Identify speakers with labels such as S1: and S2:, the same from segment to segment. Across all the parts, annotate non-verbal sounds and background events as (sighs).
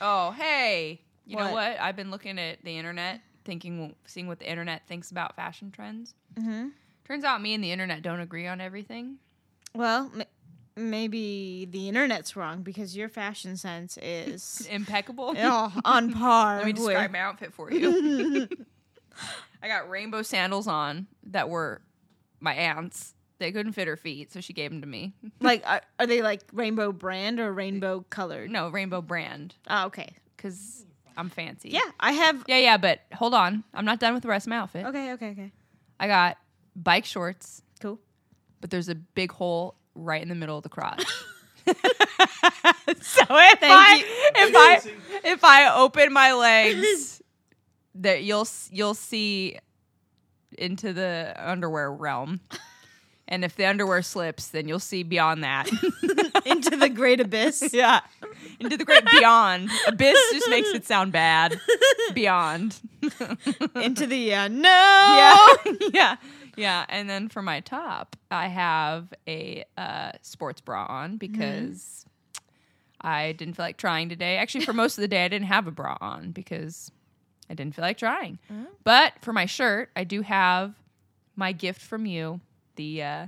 S1: Oh, hey. You know
S2: What?
S1: what? I've been looking at the internet, thinking, seeing what the internet thinks about fashion trends.
S2: Mm-hmm.
S1: Turns out me and the internet don't agree on everything.
S2: Well, m- maybe the internet's wrong because your fashion sense is (laughs)
S1: Impeccable. (laughs)
S2: oh, on par.
S1: Let me describe
S2: with-
S1: my outfit for you. (laughs) I got rainbow sandals on that were my aunt's. They couldn't fit her feet, so she gave them to me. (laughs)
S2: like, are, are they like rainbow brand or rainbow colored?
S1: No, rainbow brand,
S2: Oh, okay.
S1: because I'm fancy.
S2: Yeah, I have.
S1: Yeah, yeah, but hold on. I'm not done with the rest of my outfit.
S2: Okay, okay, okay.
S1: I got bike shorts,
S2: Cool.
S1: but there's a big hole right in the middle of the crotch. (laughs) (laughs) so if I
S2: you.
S1: if I if I open my legs, that you'll you'll see into the underwear realm. And if the underwear slips, then you'll see beyond that. (laughs)
S2: Into the great abyss. (laughs)
S1: yeah. Into the great beyond. Abyss just makes it sound bad. Beyond. (laughs)
S2: Into the uh, no.
S1: yeah, yeah, yeah. And then for my top, I have a uh, sports bra on because I didn't feel like trying today. Actually, for most of the day, I didn't have a bra on because I didn't feel like trying. But for my shirt, I do have my gift from you, the uh,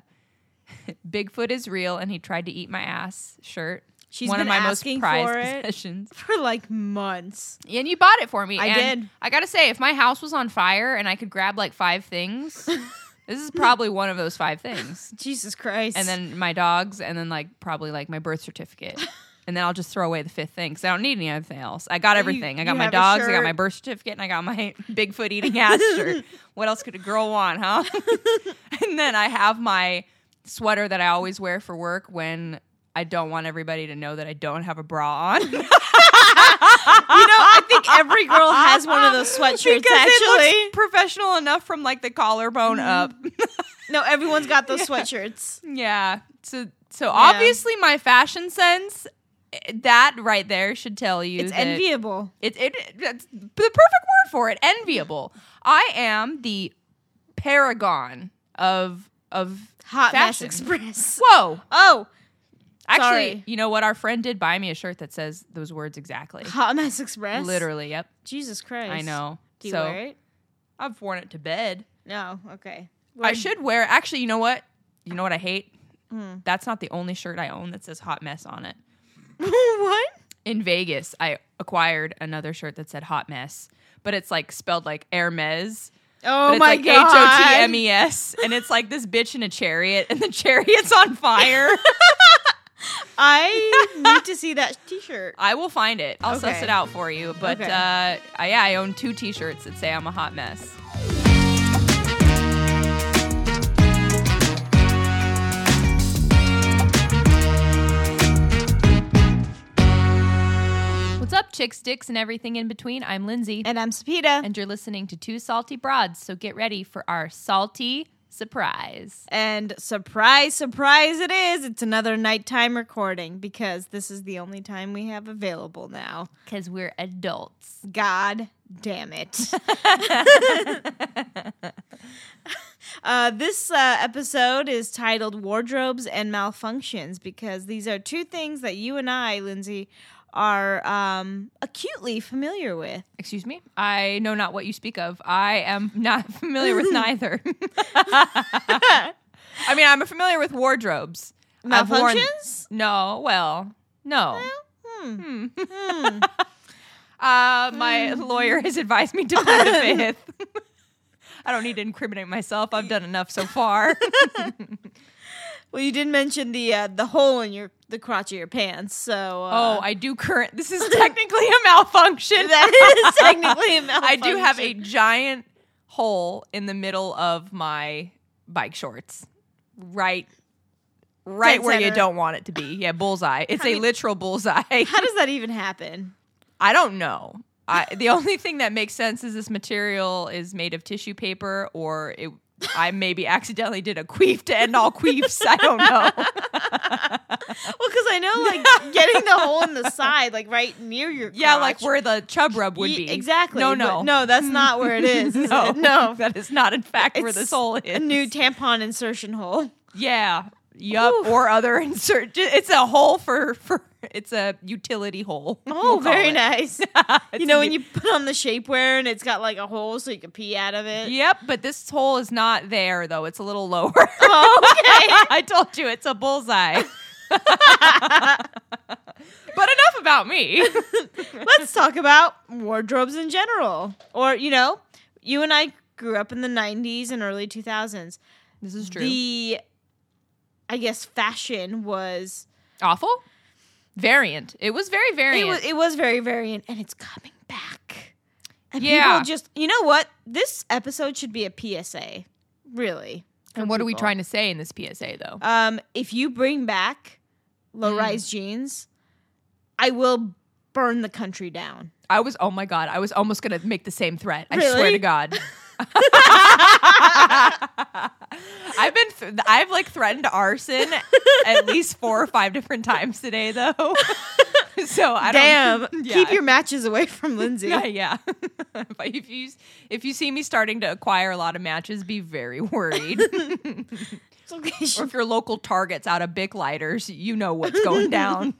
S1: (laughs) Bigfoot is real and he tried to eat my ass shirt.
S2: She's
S1: one of
S2: been
S1: my most prized
S2: for (laughs) it.
S1: possessions.
S2: For like months.
S1: And you bought it for me.
S2: I
S1: and
S2: did.
S1: I gotta say, if my house was on fire and I could grab like five things, (laughs) this is probably one of those five things.
S2: Jesus Christ.
S1: And then my dogs, and then like probably like my birth certificate. And then I'll just throw away the fifth thing because I don't need anything else. I got
S2: You-
S1: everything. I got my dogs, I got my birth certificate, and I got my (laughs) Bigfoot eating ass shirt. What else could a girl want, huh? (laughs) and then I have my sweater that I always wear for work when I don't want everybody to know that I don't have a bra on. (laughs)
S2: you know, I think every girl has one of those sweatshirts.
S1: because
S2: actually,
S1: professional enough from like the collarbone mm-hmm. up.
S2: no, everyone's got those sweatshirts.
S1: yeah. So so obviously my fashion sense that right there should tell you
S2: It's enviable.
S1: It, it it's the perfect word for it. Enviable. I am the paragon of of
S2: Hot Mess. Express. (laughs)
S1: Whoa.
S2: Oh,
S1: Actually,
S2: Sorry.
S1: you know what? Our friend did buy me a shirt that says those words exactly.
S2: Hot Mess Express.
S1: Literally. Yep.
S2: Jesus Christ.
S1: I know.
S2: Do you
S1: so
S2: wear it?
S1: I've worn it to bed.
S2: No. Okay.
S1: I should wear. Actually, you know what? You know what I hate?
S2: Hmm.
S1: That's not the only shirt I own that says "hot mess" on it. (laughs)
S2: what?
S1: In Vegas, I acquired another shirt that said "hot mess," but it's like spelled like Hermes.
S2: Oh
S1: but it's
S2: my
S1: like
S2: god.
S1: H O T M E S, and it's like this bitch in a chariot, and the (laughs) chariot's on fire. (laughs)
S2: I need to see that T-shirt.
S1: I will find it. I'll suss it out for you. But
S2: Okay.
S1: uh, I, yeah, I own two T-shirts that say I'm a hot mess. What's up, chicks, dicks, and everything in between? I'm Lindsey,
S2: And I'm Sepideh.
S1: and you're listening to Two Salty Broads. So get ready for our salty surprise.
S2: And surprise, surprise it is. It's another nighttime recording because this is the only time we have available now.
S1: Because we're adults.
S2: God damn it. (laughs) (laughs) uh, this uh, episode is titled Wardrobes and Malfunctions because these are two things that you and I, Lindsey, are um, acutely familiar with.
S1: Excuse me? I know not what you speak of. I am (laughs) not familiar with (laughs) neither. (laughs) I mean, I'm familiar with wardrobes. I've worn-
S2: Malfunctions?
S1: No, well, no.
S2: Hmm.
S1: Hmm. Uh, my lawyer has advised me to plead the fifth. I don't need to incriminate myself. I've done enough so far.
S2: Well, you did mention the uh, the hole in your the crotch of your pants, so uh,
S1: oh, I do current. This is (laughs) technically a malfunction. (laughs)
S2: that is technically a malfunction. (laughs)
S1: I do have a giant hole in the middle of my bike shorts. Right right where you don't want it to be. Yeah, bullseye. It's
S2: I
S1: a
S2: mean-
S1: literal bullseye.
S2: How does that even happen?
S1: I don't know. I, the only thing that makes sense is this material is made of tissue paper or it I maybe accidentally did a queef to end all queefs. I don't know. (laughs)
S2: Well, because I know like getting the hole in the side, like right near your
S1: Yeah, like where the chub rub would be.
S2: exactly.
S1: No, no.
S2: no, that's not where it is. (laughs)
S1: no,
S2: it? (laughs) no.
S1: that is not in fact where
S2: It's
S1: this hole is.
S2: A new tampon insertion hole.
S1: Yeah. Yup,
S2: Ooh.
S1: or other (laughs) insert. It's a hole for for. It's a utility hole.
S2: Oh,
S1: we'll
S2: very
S1: it. (laughs)
S2: nice. You know when you put on the shapewear and it's got like a hole so you can pee out of it.
S1: Yep, but this hole is not there though. It's a little lower. (laughs)
S2: Oh, okay.
S1: I told you it's a bullseye. but enough about me.
S2: Let's talk about wardrobes in general. Or, you know, you and I grew up in the 90s and early 2000s.
S1: This is true.
S2: The I guess fashion was
S1: Awful. Variant. It was very variant.
S2: it was it was very variant and it's coming back. And
S1: Yeah.
S2: people just you know what? This episode should be a PSA. Really.
S1: and what are we trying to say in this PSA though?
S2: Um, if you bring back low
S1: Mm.
S2: rise jeans, I will burn the country down.
S1: I was oh my god, I was almost gonna make the same threat. I swear to God. (laughs) I've been th- I've like threatened arson at least four or five different times today though. (laughs) so I
S2: Damn.
S1: don't (laughs) yeah.
S2: Keep your matches away from Lindsey. (laughs)
S1: yeah, yeah. but if you if you see me starting to acquire a lot of matches, be very worried.
S2: Okay.
S1: Or if your local Target's out of Bic lighters, you know what's going down.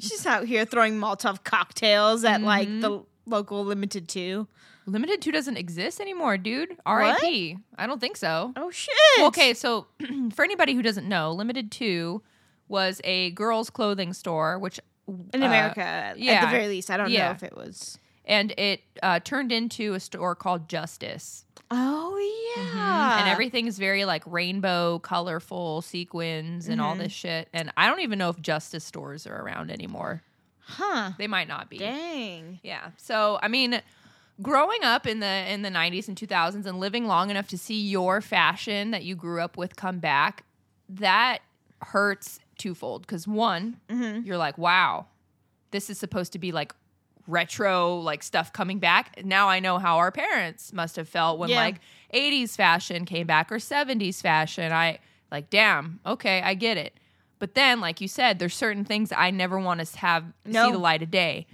S2: she's out here throwing Molotov cocktails at like
S1: Mm-hmm.
S2: the local limited two.
S1: Limited two doesn't exist anymore, dude. R.I.P. I don't think so.
S2: Oh shit.
S1: Okay, so (clears throat) for anybody who doesn't know, Limited Two was a girls' clothing store, which
S2: In
S1: uh,
S2: America, at the very least. I don't
S1: Yeah.
S2: know if it was.
S1: and it uh, turned into a store called Justice,
S2: Oh yeah.
S1: Mm-hmm. and everything is very like rainbow, colorful sequins and all
S2: Mm-hmm.
S1: this shit. And I don't even know if Justice stores are around anymore.
S2: Huh.
S1: They might not be.
S2: Dang.
S1: Yeah. So I mean, growing up in the in the 90s and 2000s and living long enough to see your fashion that you grew up with come back, that hurts twofold. Because one,
S2: Mm-hmm.
S1: you're like, wow, this is supposed to be like retro like stuff coming back. Now I know how our parents must have felt when
S2: Yeah.
S1: like 80s fashion came back or 70s fashion. I like, damn, okay, I get it. But then, like you said, there's certain things I never want to have
S2: No.
S1: see the light of day.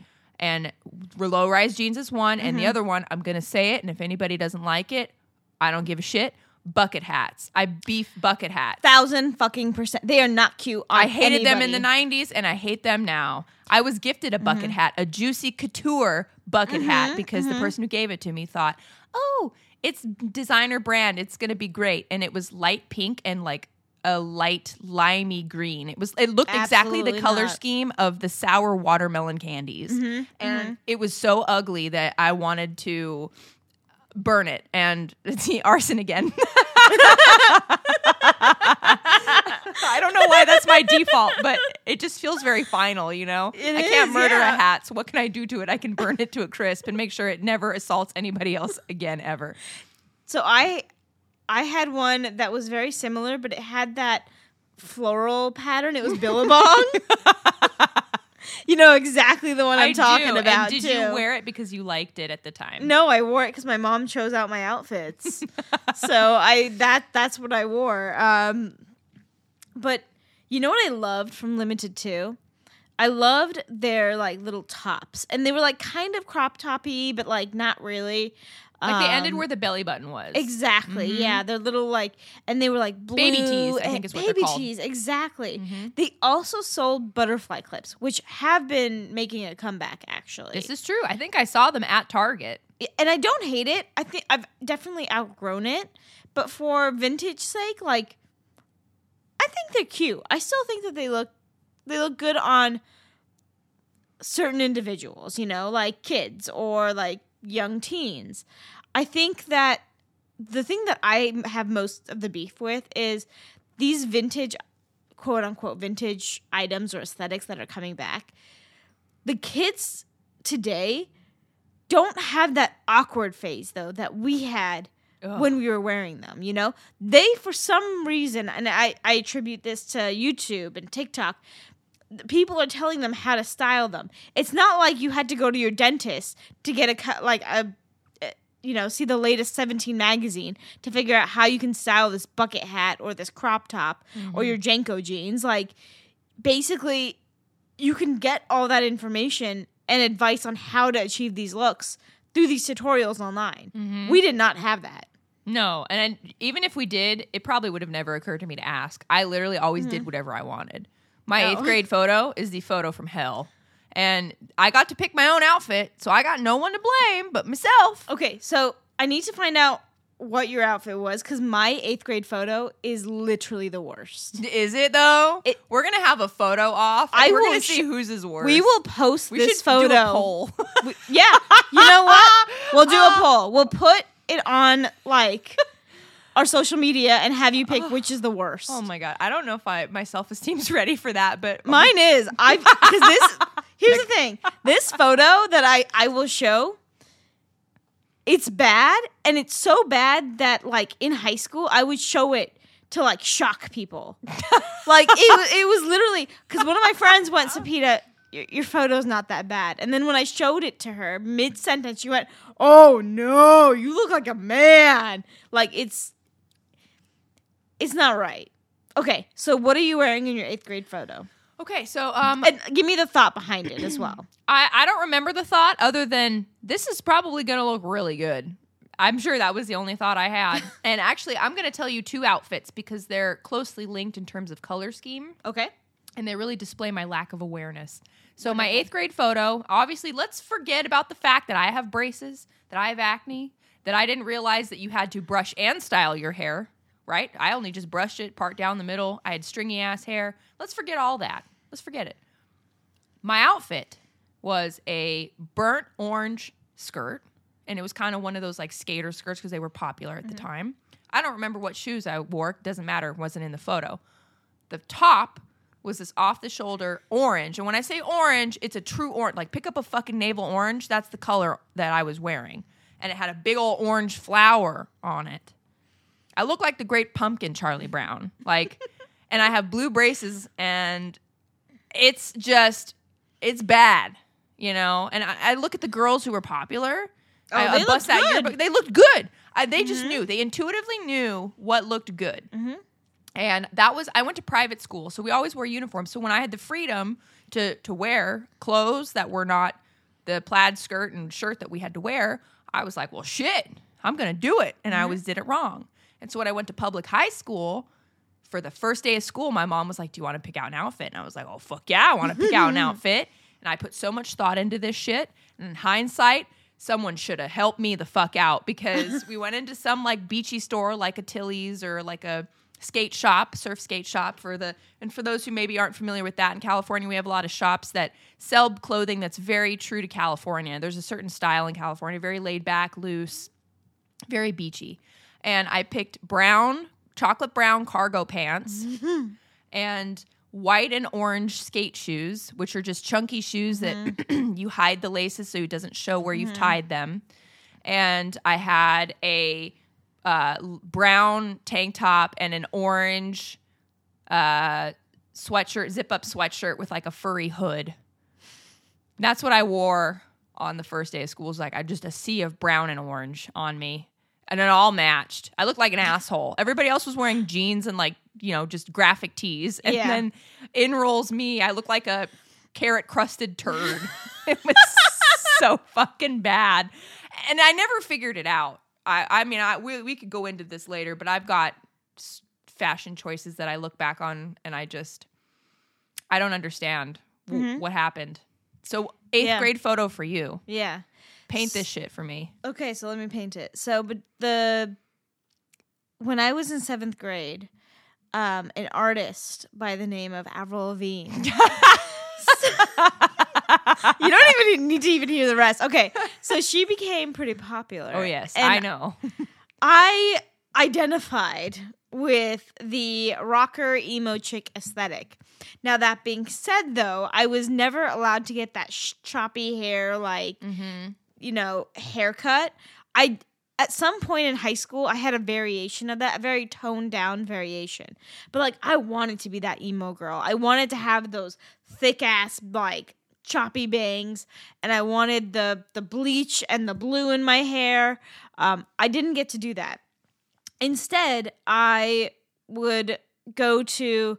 S1: And low rise jeans is one, and
S2: Mm-hmm.
S1: the other one, I'm gonna say it, and if anybody doesn't like it, I don't give a shit. Bucket hats. I beef bucket hats.
S2: Thousand fucking percent. They are not cute.
S1: I hated them in the 90s and I hate them now. I was gifted a mm-hmm. bucket hat, a juicy couture bucket hat, mm-hmm. because the mm-hmm. person who gave it to me thought, oh, it's designer brand. It's going to be great. And it was light pink and like a light limey green. It was it looked exactly the color
S2: not.
S1: scheme of the sour watermelon candies. Mm-hmm, and mm-hmm. it was so ugly that I wanted to burn it and (laughs) see arson again. (laughs) I don't know why that's my default, but it just feels very final, you know?
S2: It
S1: I can't
S2: is,
S1: murder
S2: yeah.
S1: a hat, so what can I do to it? I can burn it to a crisp and make sure it never assaults anybody else again ever.
S2: So I I had one that was very similar, but it had that floral pattern. It was Billabong. (laughs) you know exactly the one I'm
S1: I
S2: talking
S1: do.
S2: about.
S1: And did
S2: too.
S1: you wear it because you liked it at the time?
S2: No, I wore it because my mom chose out my outfits. (laughs) so I that that's what I wore. Um, but you know what I loved from Limited Two? I loved their like little tops, and they were like kind of crop toppy, but like not really.
S1: Like they ended
S2: Um,
S1: where the belly button was.
S2: Exactly. Yeah, they're little like, and they were like blue
S1: Baby tees, I think is what they're
S2: baby
S1: called.
S2: tees. Exactly. They also sold butterfly clips, which have been making a comeback. Actually,
S1: This is true. I think I saw them at Target.
S2: and I don't hate it. I think I've definitely outgrown it, but for vintage sake, like I think they're cute. I still think that they look they look good on certain individuals, you know, like kids or like young teens. I think that the thing that I have most of the beef with is these vintage quote unquote vintage items or aesthetics that are coming back. The kids today don't have that awkward phase though that we had
S1: Ugh.
S2: when we were wearing them you know they for some reason and i i attribute this to youtube and tiktok people are telling them how to style them it's not like you had to go to your dentist to get a cut like a you know see the latest 17 magazine to figure out how you can style this bucket hat or this crop top or mm-hmm. your JNCO jeans like basically you can get all that information and advice on how to achieve these looks through these tutorials online. Mm-hmm. We did not have that.
S1: No, and I, even if we did, it probably would have never occurred to me to ask. I literally always did mm-hmm. whatever I wanted. My
S2: Oh.
S1: eighth grade photo is the photo from hell, and I got to pick my own outfit, so I got no one to blame but myself.
S2: Okay, so I need to find out what your outfit was because my eighth grade photo is literally the worst.
S1: Is it though?
S2: It-
S1: we're gonna have a photo off.
S2: I
S1: we're gonna
S2: sh-
S1: see whose is worse.
S2: We will post
S1: We
S2: this
S1: should
S2: photo.
S1: do a poll.
S2: We- yeah, you know what? (laughs) We'll do a uh, poll. We'll put it on like (laughs) our social media and have you pick which is the worst.
S1: oh my god, I don't know if I my self esteem's (laughs) ready for that, but um,
S2: Mine is I because this. (laughs) Here's the thing: this photo that I I will show. It's bad, and it's so bad that like in high school I would show it to like shock people. (laughs) like it was it was literally because one of my friends went, Sepideh, your, your photo's not that bad. And then when I showed it to her mid sentence, she went, "Oh no, you look like a man." Like it's it's not right. Okay, so what are you wearing in your eighth grade photo?
S1: okay. So um,
S2: And give me the thought behind it as well. (clears throat)
S1: I, I don't remember the thought other than this is probably going to look really good. I'm sure that was the only thought I had. (laughs) and actually, I'm going to tell you two outfits because they're closely linked in terms of color scheme
S2: Okay.
S1: and they really display my lack of awareness. So, my eighth grade photo, obviously, let's forget about the fact that I have braces, that I have acne, that I didn't realize that you had to brush and style your hair, right? I only just brushed it part down the middle. I had stringy ass hair. Let's forget all that. Let's forget it. My outfit was a burnt orange skirt, and it was kind of one of those like skater skirts because they were popular at the mm-hmm. time. I don't remember what shoes I wore. Doesn't matter. Wasn't in the photo. The top was this off the shoulder orange. And when I say orange, it's a true orange. Like pick up a fucking navel orange. That's the color that I was wearing. And it had a big old orange flower on it. I look like the great pumpkin Charlie Brown. Like, (laughs) and I have blue braces and it's just, it's bad, you know? And I, I look at the girls who were popular.
S2: Oh,
S1: I,
S2: they
S1: I
S2: looked
S1: bust that
S2: good.
S1: yearbook. They looked good. I, they just mm-hmm. knew. They intuitively knew what looked good. Mm-hmm. And that was I went to private school, so we always wore uniforms. So when I had the freedom to to wear clothes that were not the plaid skirt and shirt that we had to wear, I was like, well, shit, I'm gonna do it. And I mm-hmm. always did it wrong. And so when I went to public high school, for the first day of school, my mom was like, "Do you want to pick out an outfit?" And I was like, "Oh fuck yeah, I want to pick out an (laughs) outfit." And I put so much thought into this shit. And in hindsight, someone should have helped me the fuck out because (laughs) we went into some like beachy store, like a Tilly's or like a skate shop, surf skate shop for the. And for those who maybe aren't familiar with that, in California, we have a lot of shops that sell clothing that's very true to California. There's a certain style in California, very laid back, loose, very beachy. And I picked brown, chocolate brown cargo pants and white and orange skate shoes, which are just chunky shoes that (clears throat) you hide the laces so it doesn't show where you've tied them. And I had a uh, brown tank top and an orange uh, sweatshirt, zip up sweatshirt with like a furry hood. That's what I wore on the first day of school. It was like I just a sea of brown and orange on me. And it all matched. I looked like an asshole. Everybody else was wearing jeans and like, you know, just graphic tees. And
S2: Yeah.
S1: then in rolls me. I look like a carrot crusted turd. (laughs) (laughs) it was so fucking bad. And I never figured it out. I, I mean, I we, we could go into this later, but I've got fashion choices that I look back on and I just, I don't understand w- mm-hmm. what happened. So, eighth
S2: Yeah.
S1: grade photo for you.
S2: Yeah.
S1: Paint this shit for me.
S2: Okay, so let me paint it. So, but the when I was in seventh grade, um, an artist by the name of Avril Lavigne. (laughs) you don't even need to even hear the rest. Okay, so she became pretty popular.
S1: Oh, yes. I know.
S2: I identified with the rocker emo chick aesthetic. Now that being said, though, I was never allowed to get that sh- choppy hair, like
S1: mm-hmm.
S2: You know, haircut. I at some point in high school I had a variation of that, a very toned down variation. But like I wanted to be that emo girl. I wanted to have those thick ass like choppy bangs and I wanted the the bleach and the blue in my hair. Um I didn't get to do that. Instead, I would go to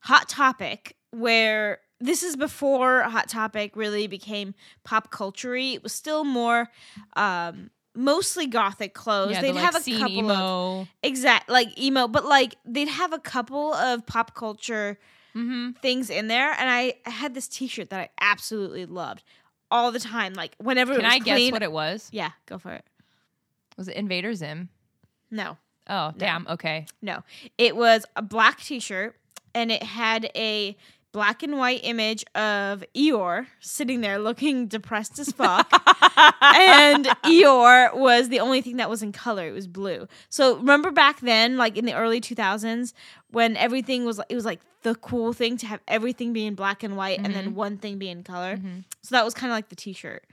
S2: Hot Topic where this is before Hot Topic really became pop culture It was still more um, mostly gothic clothes.
S1: Yeah,
S2: they'd
S1: the,
S2: have
S1: like,
S2: a
S1: scene
S2: couple of exact like emo, but like they'd have a couple of pop culture
S1: Mm-hmm.
S2: things in there. And I had this T-shirt that I absolutely loved all the time. Like whenever it was, Can
S1: I guess what it was?
S2: Yeah, go for it.
S1: Was it Invader Zim?
S2: No,
S1: Oh, damn. Okay.
S2: no, it was a black T-shirt, and it had a black and white image of Eeyore sitting there looking (laughs) depressed as fuck. (laughs) and Eeyore was the only thing that was in color. It was blue. So remember back then, like in the early 2000s, when everything was it was like the cool thing to have everything be in black and white and then mm-hmm. one thing be in color. Mm-hmm. So that was kind of like the t-shirt.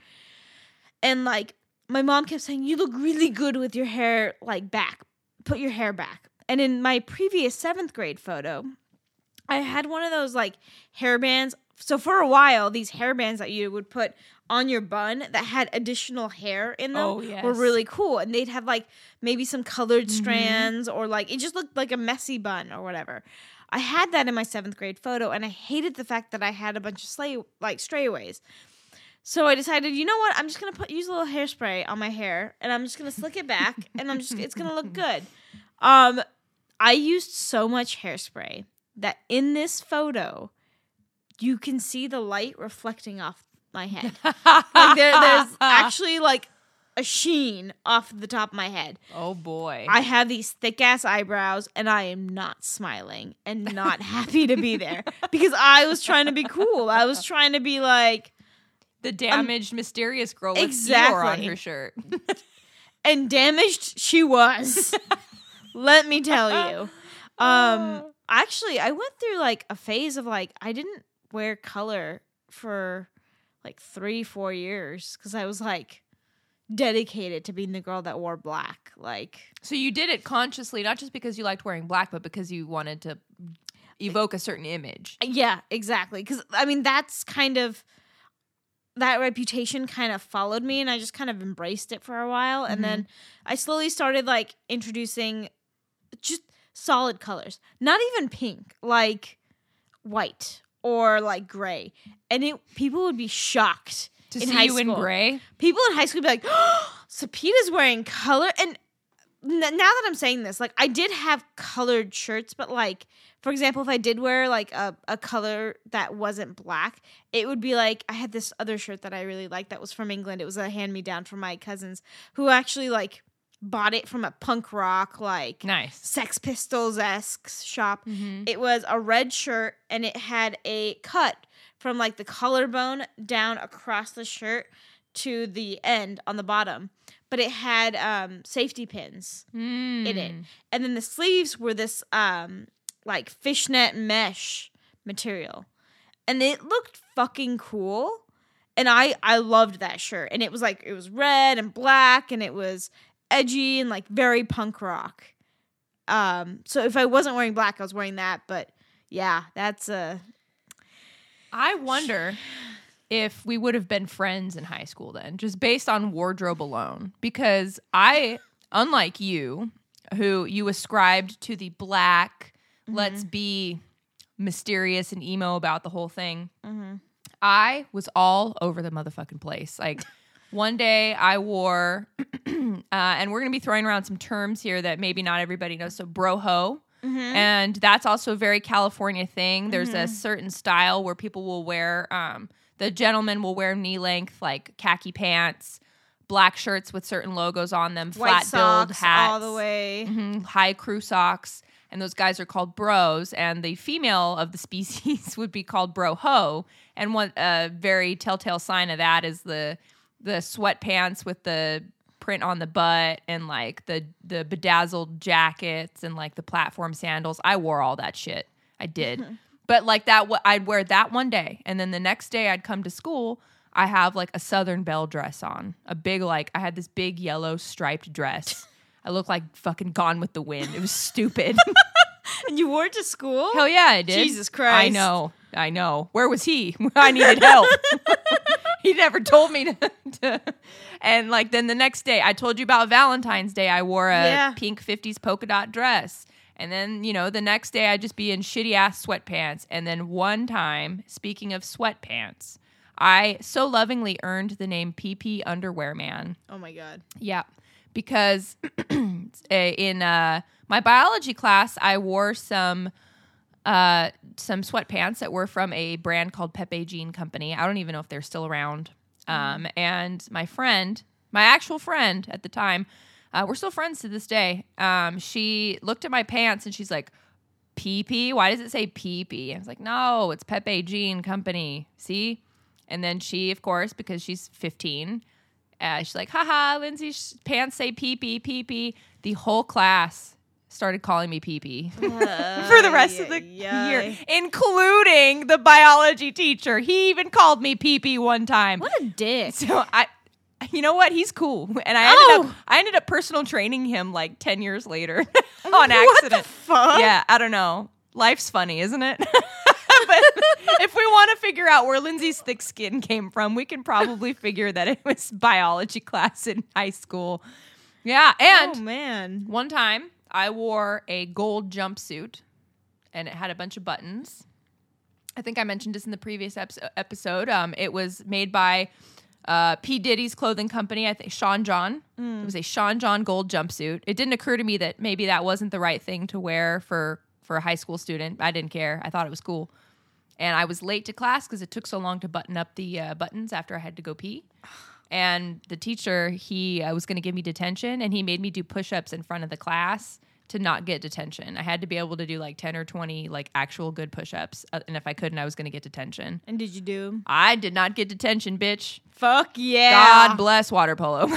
S2: And like my mom kept saying, "You look really good with your hair like back. Put your hair back." And in my previous 7th grade photo, I had one of those like hairbands. So for a while, these hairbands that you would put on your bun that had additional hair in them
S1: Oh,
S2: were really cool, and they'd have like maybe some colored strands or like it just looked like a messy bun or whatever. I had that in my seventh grade photo, and I hated the fact that I had a bunch of slay like strayaways. So I decided, you know what? I'm just gonna put use a little hairspray on my hair, and I'm just gonna slick it back, and I'm just it's gonna look (laughs) good. Um, I used so much hairspray that in this photo, you can see the light reflecting off my head. like there, there's (laughs) actually like a sheen off the top of my head.
S1: Oh boy.
S2: I have these thick ass eyebrows and I am not smiling and not (laughs) happy to be there because I was trying to be cool. I was trying to be like
S1: the damaged, mysterious girl with Eeyore on her shirt. (laughs)
S2: and damaged she was. Let me tell you. Um actually I went through like a phase of like I didn't wear color for like 3 4 years cuz I was like dedicated to being the girl that wore black. Like
S1: So you did it consciously, not just because you liked wearing black, but because you wanted to evoke a certain image.
S2: Uh, yeah, exactly. Because I mean, that's kind of that reputation kind of followed me, and I just kind of embraced it for a while, and then mm-hmm. I slowly started like introducing just solid colors, not even pink, like white or like gray, and it people would be shocked
S1: To
S2: in
S1: see
S2: high
S1: you in
S2: school.
S1: gray.
S2: People in high school would be like, (gasps) oh, Sepideh's wearing color. And n- now that I'm saying this, like I did have colored shirts, but like, for example, if I did wear like a, a color that wasn't black, it would be like I had this other shirt that I really liked that was from England. It was a hand me down from my cousins who actually like bought it from a punk rock, like
S1: Nice.
S2: Sex Pistols esque shop.
S1: Mhm.
S2: It was a red shirt and it had a cut from like the collarbone down across the shirt to the end on the bottom. But it had um, safety pins in it.
S1: Mm.
S2: And then the sleeves were this um, like fishnet mesh material. And it looked fucking cool. And I I loved that shirt. And it was like it was red and black and it was edgy and like very punk rock. Um so if I wasn't wearing black, I was wearing that, but yeah, that's a
S1: I wonder if we would have been friends in high school then, just based on wardrobe alone. Because I, unlike you, who you ascribed to the black, let's be mysterious and emo about the whole thing, I was all over the motherfucking place. Like, one day I wore, (clears throat) uh, and we're going to be throwing around some terms here that maybe not everybody knows. So, broho. And that's also a very California thing. There's a certain style where people will wear, um, the gentleman will wear knee length, like khaki pants, black shirts with certain logos on them,
S2: white
S1: flat billed
S2: socks
S1: hats,
S2: all the way.
S1: mhm, high crew socks. And those guys are called bros. And the female of the (laughs) species would be called bro ho. And one a very telltale sign of that is the the sweatpants with the print on the butt and like the the bedazzled jackets and like the platform sandals. I wore all that shit. I did. (laughs) but like that I'd wear that one day and then the next day I'd come to school I have like a southern belle dress on. A big like I had this big yellow striped dress. I look like fucking gone with the wind. It was stupid. (laughs)
S2: And you wore it to school?
S1: Hell yeah, I did.
S2: Jesus Christ.
S1: I know. I know. Where was he? (laughs) I needed help. (laughs) he never told me (laughs) to, to- And like then the next day, I told you about Valentine's Day. I wore a
S2: Yeah.
S1: pink 50s polka dot dress. And then, you know, the next day I'd just be in shitty ass sweatpants. And then one time, speaking of sweatpants, I so lovingly earned the name PP Underwear Man.
S2: Oh my god.
S1: Yeah, because (clears throat) in uh, my biology class, I wore some uh, some sweatpants that were from a brand called Pepe Jean Company. I don't even know if they're still around. Um, and my friend, my actual friend at the time, uh, we're still friends to this day. Um, she looked at my pants and she's like, "PP? Why does it say PP?" I was like, "No, it's Pepe Jean Company. See." And then she, of course, because she's 15, uh, she's like, haha, Lindsey's pants say pee pee. The whole class started calling me pee pee (laughs) for the rest of the year, including the biology teacher. He even called me pee pee one time.
S2: What a dick. (laughs)
S1: So I. You know what? He's cool, (laughs) and I
S2: Oh.
S1: ended up oh. I ended up personal training him like ten years later on accident.
S2: fuck?
S1: Yeah, I don't know. Life's funny, isn't it? but if we want to figure out where Lindsey's thick skin came from, we can probably figure that it was biology class in high school. Yeah, and
S2: oh man.
S1: one time I wore a gold jumpsuit and it had a bunch of buttons. I think I mentioned this in the previous episode. Um, it was made by uh, P. Diddy's clothing company, I think Sean John. It was a Sean John gold jumpsuit. It didn't occur to me that maybe that wasn't the right thing to wear for, for a high school student. I didn't care. I thought it was cool. And I was late to class because it took so long to button up the uh, buttons after I had to go pee. And the teacher, he uh, was going to give me detention, and he made me do push-ups in front of the class to not get detention. I had to be able to do like ten or twenty like actual good push-ups, uh, and if I couldn't, I was going to get detention.
S2: And did you do
S1: I did not get detention, bitch.
S2: Fuck yeah.
S1: God bless water polo. (laughs)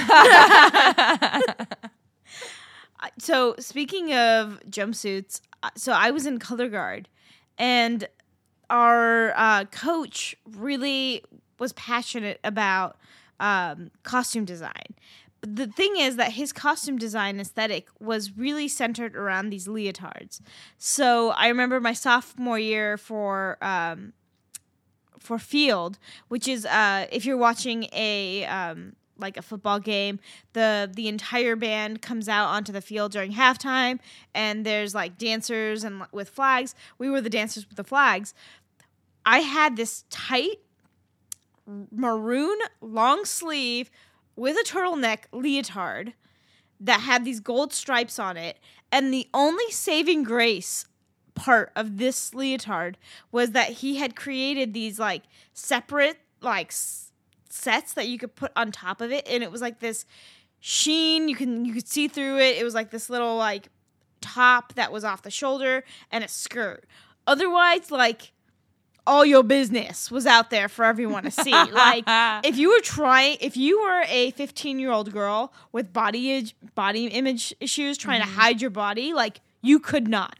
S2: so speaking of jumpsuits, uh, so I was in color guard, and our uh, coach really was passionate about um, costume design. But the thing is that his costume design aesthetic was really centered around these leotards. So I remember my sophomore year for um, for field, which is uh, if you're watching a um, like a football game, the the entire band comes out onto the field during halftime, and there's like dancers and with flags. We were the dancers with the flags. I had this tight maroon long sleeve with a turtleneck leotard that had these gold stripes on it, and the only saving grace part of this leotard was that he had created these like separate like s- sets that you could put on top of it. And it was like this sheen. You can you could see through it. It was like this little like top that was off the shoulder and a skirt. Otherwise like all your business was out there for everyone to see. (laughs) Like if you were trying if you were a 15 year old girl with body body image issues trying to mm-hmm. hide your body like you could not.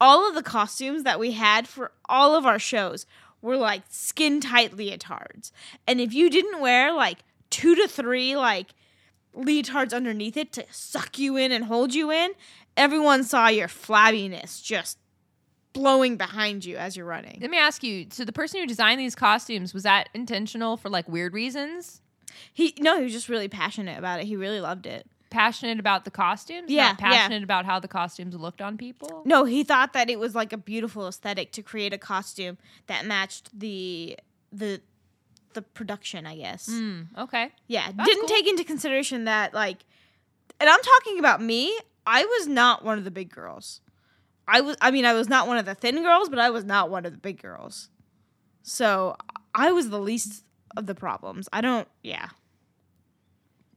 S2: All of the costumes that we had for all of our shows were like skin tight leotards. And if you didn't wear like two to three like leotards underneath it to suck you in and hold you in everyone saw your flabbiness just blowing behind you as you're running
S1: Let me ask you. So the person who designed these costumes was that intentional for like weird reasons?
S2: he no he was just really passionate about it he really loved it
S1: Passionate about the costumes?
S2: Yeah,
S1: Not
S2: yeah.
S1: passionate about how the costumes looked on people?
S2: No, he thought that it was like a beautiful aesthetic to create a costume that matched the the the production, I guess.
S1: Hmm. Okay.
S2: Yeah,
S1: That's
S2: didn't
S1: cool.
S2: take into consideration that like and I'm talking about me, I was not one of the big girls. I was I mean, I was not one of the thin girls, but I was not one of the big girls. So, I was the least of the problems. I don't yeah.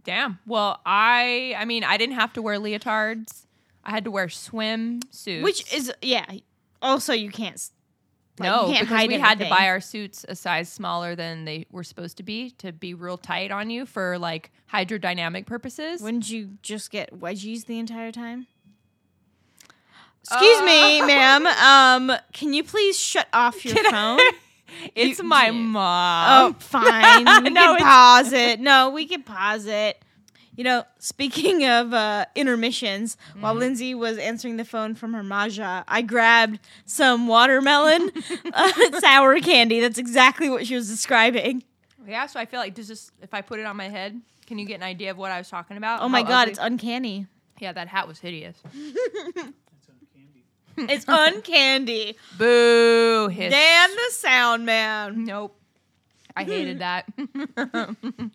S1: Damn. Well, I I mean, I didn't have to wear leotards. I had to wear swim suits.
S2: Which is yeah, also you can't like,
S1: no,
S2: you can't
S1: because we had to buy our suits a size smaller than they were supposed to be to be real tight on you for like hydrodynamic purposes.
S2: Wouldn't you just get wedgies the entire time? Excuse me,
S1: Uh.
S2: ma'am. Um, can you please shut off your phone? (laughs)
S1: it's
S2: You-
S1: my mom.
S2: oh, fine. (laughs) We
S1: No,
S2: can pause it. No, we can pause it. You know, speaking of uh, intermissions, while
S1: Mm-hmm.
S2: Lindsey was answering the phone from her Maja, I grabbed some watermelon uh, (laughs) sour candy. That's exactly what she was describing.
S1: Yeah, so I feel like does this if I put it on my head, can you get an idea of what I was talking about?
S2: Oh my god,
S1: ugly-
S2: it's uncanny.
S1: yeah, that hat was hideous.
S2: It's (laughs) uncandy.
S1: Boo! Hiss.
S2: Dan the sound man.
S1: Nope. I hated (laughs) that. (laughs)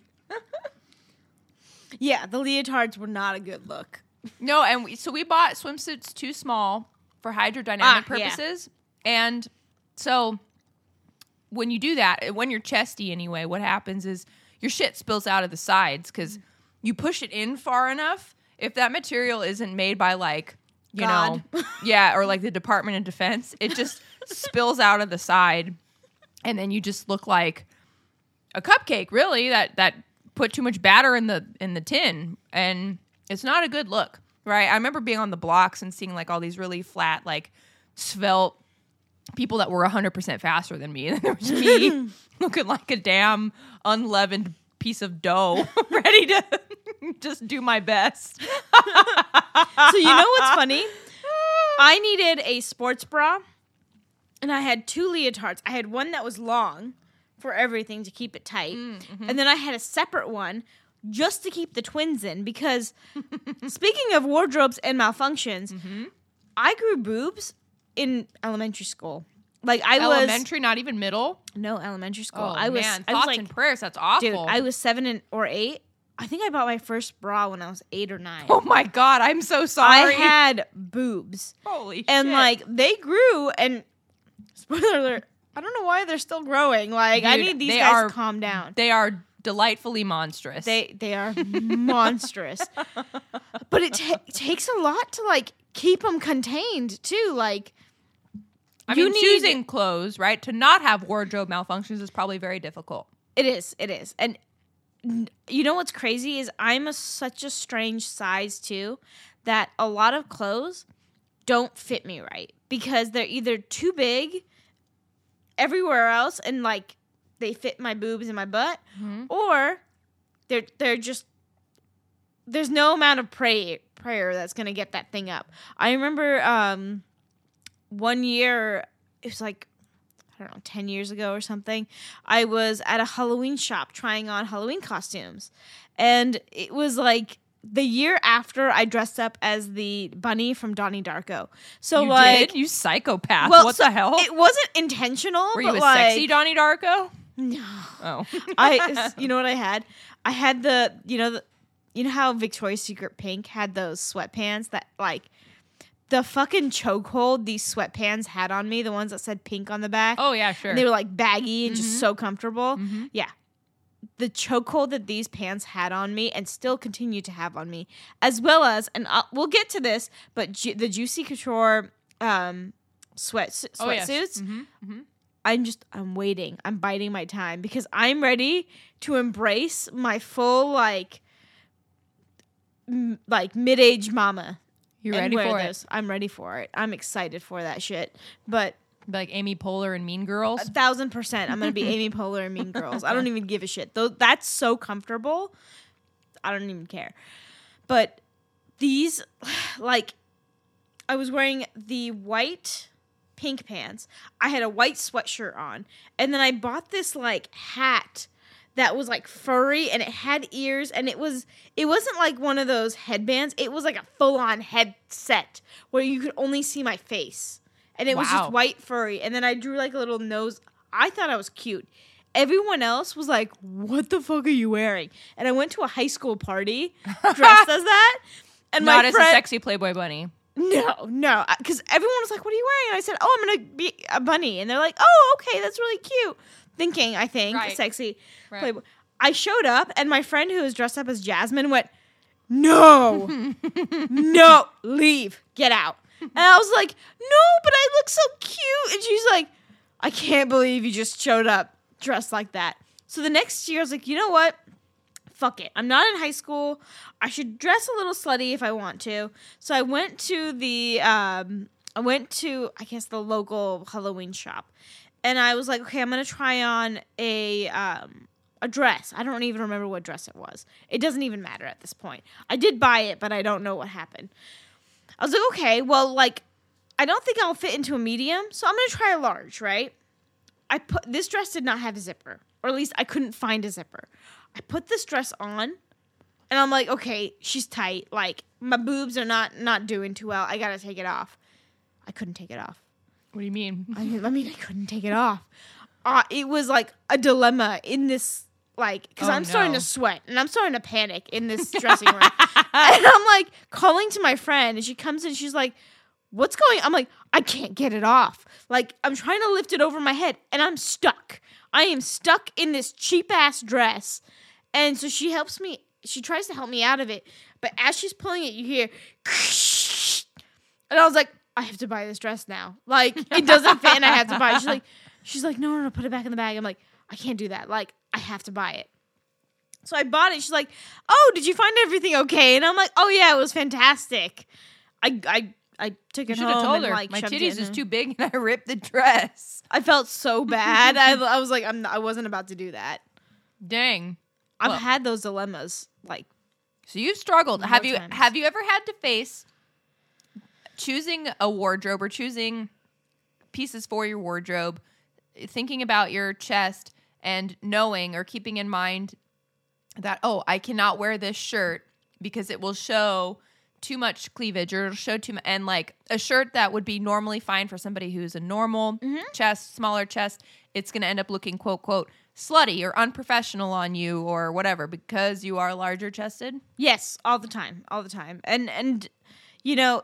S2: Yeah, the leotards were not a good look.
S1: no, and we, so we bought swimsuits too small for hydrodynamic
S2: Ah, yeah.
S1: purposes. And so when you do that, when you're chesty anyway, what happens is your shit spills out of the sides because you push it in far enough. If that material isn't made by like, you
S2: God.
S1: know, (laughs) yeah, or like the Department of Defense, it just (laughs) spills out of the side. And then you just look like a cupcake, really, that that put too much batter in the in the tin. And it's not a good look. Right. I remember being on the blocks and seeing like all these really flat, like svelte people that were 100% faster than me. (laughs) And then there was me looking like a damn unleavened piece of dough, ready to (laughs) just do my best. (laughs)
S2: So you know what's funny? (laughs) I needed a sports bra, and I had two leotards. I had one that was long for everything to keep it tight, mm, mm-hmm. and then I had a separate one just to keep the twins in. Because speaking of wardrobes and malfunctions, mm-hmm. I grew boobs in elementary school. Like I was
S1: Elementary, not even middle.
S2: no elementary school.
S1: Oh
S2: I was
S1: man,
S2: I
S1: thoughts
S2: was like
S1: and prayers. That's awful.
S2: dude. I was seven and, or eight. I think I bought my first bra when I was eight or nine.
S1: oh my god, I'm so sorry.
S2: I had boobs.
S1: Holy
S2: and
S1: shit.
S2: like they grew and spoiler alert i don't know why they're still growing like i need these guys
S1: are-
S2: to calm down
S1: they are delightfully monstrous.
S2: they they are monstrous (laughs) but it ta- takes a lot to like keep them contained too like
S1: I
S2: you
S1: mean,
S2: need-
S1: choosing clothes, right? To not have wardrobe malfunctions is probably very difficult.
S2: it is it is and you know what's crazy is i'm a such a strange size too that a lot of clothes don't fit me right because they're either too big everywhere else and like they fit my boobs and my butt or they're they're just there's no amount of pray, prayer that's gonna get that thing up. I remember um, one year it was like I don't know ten years ago or something. I was at a Halloween shop trying on Halloween costumes, and it was like the year after I dressed up as the bunny from Donnie Darko. So
S1: you
S2: like,
S1: did? You psychopath.
S2: well,
S1: what
S2: so
S1: the hell?
S2: It wasn't intentional.
S1: Were
S2: but
S1: you a
S2: like,
S1: sexy Donnie Darko?
S2: No.
S1: Oh.
S2: I (laughs) you know what I had? I had the you know the, you know how Victoria's Secret Pink had those sweatpants that like the fucking chokehold these sweatpants had on me, the ones that said pink on the back.
S1: oh, yeah, sure.
S2: And they were like baggy and just so comfortable.
S1: Mhm.
S2: Yeah. The chokehold that these pants had on me and still continue to have on me, as well as, and I'll, we'll get to this, but ju- the Juicy Couture um, sweat sweatsuits.
S1: oh, yes. Mhm, mhm.
S2: I'm just I'm waiting. I'm biding my time because I'm ready to embrace my full like m- like mid-age mama.
S1: You ready for it?
S2: I'm ready for it. I'm excited for that shit. But
S1: Like Amy Poehler and Mean Girls?
S2: a thousand percent, I'm gonna be Amy (laughs) Poehler and Mean Girls. I don't even give a shit. Though that's so comfortable. I don't even care. But these, (sighs) like, I was wearing the white pink pants. I had a white sweatshirt on, and then I bought this like hat that was like furry and it had ears and it was it wasn't like one of those headbands. It was like a full-on headset where you could only see my face. And it was just white furry. And then i drew like a little nose. I thought i was cute. Everyone else was like what the fuck are you wearing? And i went to a high school party (laughs) dressed as that and
S1: Not
S2: my
S1: as
S2: friend
S1: a sexy Playboy bunny.
S2: no, no, uh, because everyone was like, "What are you wearing?" And I said, "Oh, I'm gonna be a bunny," and they're like, "Oh, okay, that's really cute." Thinking, I think,
S1: Right.
S2: sexy
S1: Right.
S2: Playboy. I showed up, and my friend who was dressed up as Jasmine went, "No, (laughs) no, leave, get out." And I was like, "No, but I look so cute," and she's like, "I can't believe you just showed up dressed like that." So the next year, I was like, "You know what?" fuck it. I'm not in high school. I should dress a little slutty if I want to. So I went to the um I went to I guess the local Halloween shop. And I was like, okay, I'm to try on a um a dress. I don't even remember what dress it was. It doesn't even matter at this point. I did buy it, but I don't know what happened. I was like, okay, well like I don't think I'll fit into a medium, so I'm to try a large, right? I put this dress did not have a zipper, or at least I couldn't find a zipper. I put this dress on, and I'm like, okay, she's tight. Like my boobs are not not doing too well. I gotta take it off. I couldn't take it off.
S1: What do you mean?
S2: I mean, I mean, I couldn't take it off. (laughs) uh, it was like a dilemma in this like because
S1: Oh,
S2: I'm starting
S1: no.
S2: to sweat and I'm starting to panic in this (laughs) dressing room, (laughs) and I'm like calling to my friend, and she comes in, she's like, "What's going?" I'm like, "I can't get it off. Like I'm trying to lift it over my head, and I'm stuck. I am stuck in this cheap ass dress." And so she helps me. She tries to help me out of it, but as she's pulling it, you hear, and I was like, "I have to buy this dress now. Like it doesn't fit, and I have to buy." it. She's like, "She's like, no, no, no, put it back in the bag." I'm like, "I can't do that. Like I have to buy it." So I bought it. She's like, "Oh, did you find everything okay?" And I'm like, "Oh yeah, it was fantastic." I I I took it
S1: should
S2: home
S1: told
S2: and
S1: her
S2: like
S1: my titties is too big and I ripped the dress.
S2: I felt so (laughs) bad. I, I was like, I'm not, I wasn't about to do that.
S1: Dang.
S2: I've
S1: Well-
S2: had those dilemmas. Like,
S1: So you've struggled. Have you
S2: times.
S1: have you ever had to face choosing a wardrobe or choosing pieces for your wardrobe, thinking about your chest and knowing or keeping in mind that oh, I cannot wear this shirt because it will show too much cleavage or it'll show too much and like a shirt that would be normally fine for somebody who's a normal mm-hmm. chest, smaller chest, it's going to end up looking quote quote slutty or unprofessional on you or whatever because you are larger chested.
S2: yes, all the time, all the time. And and you know,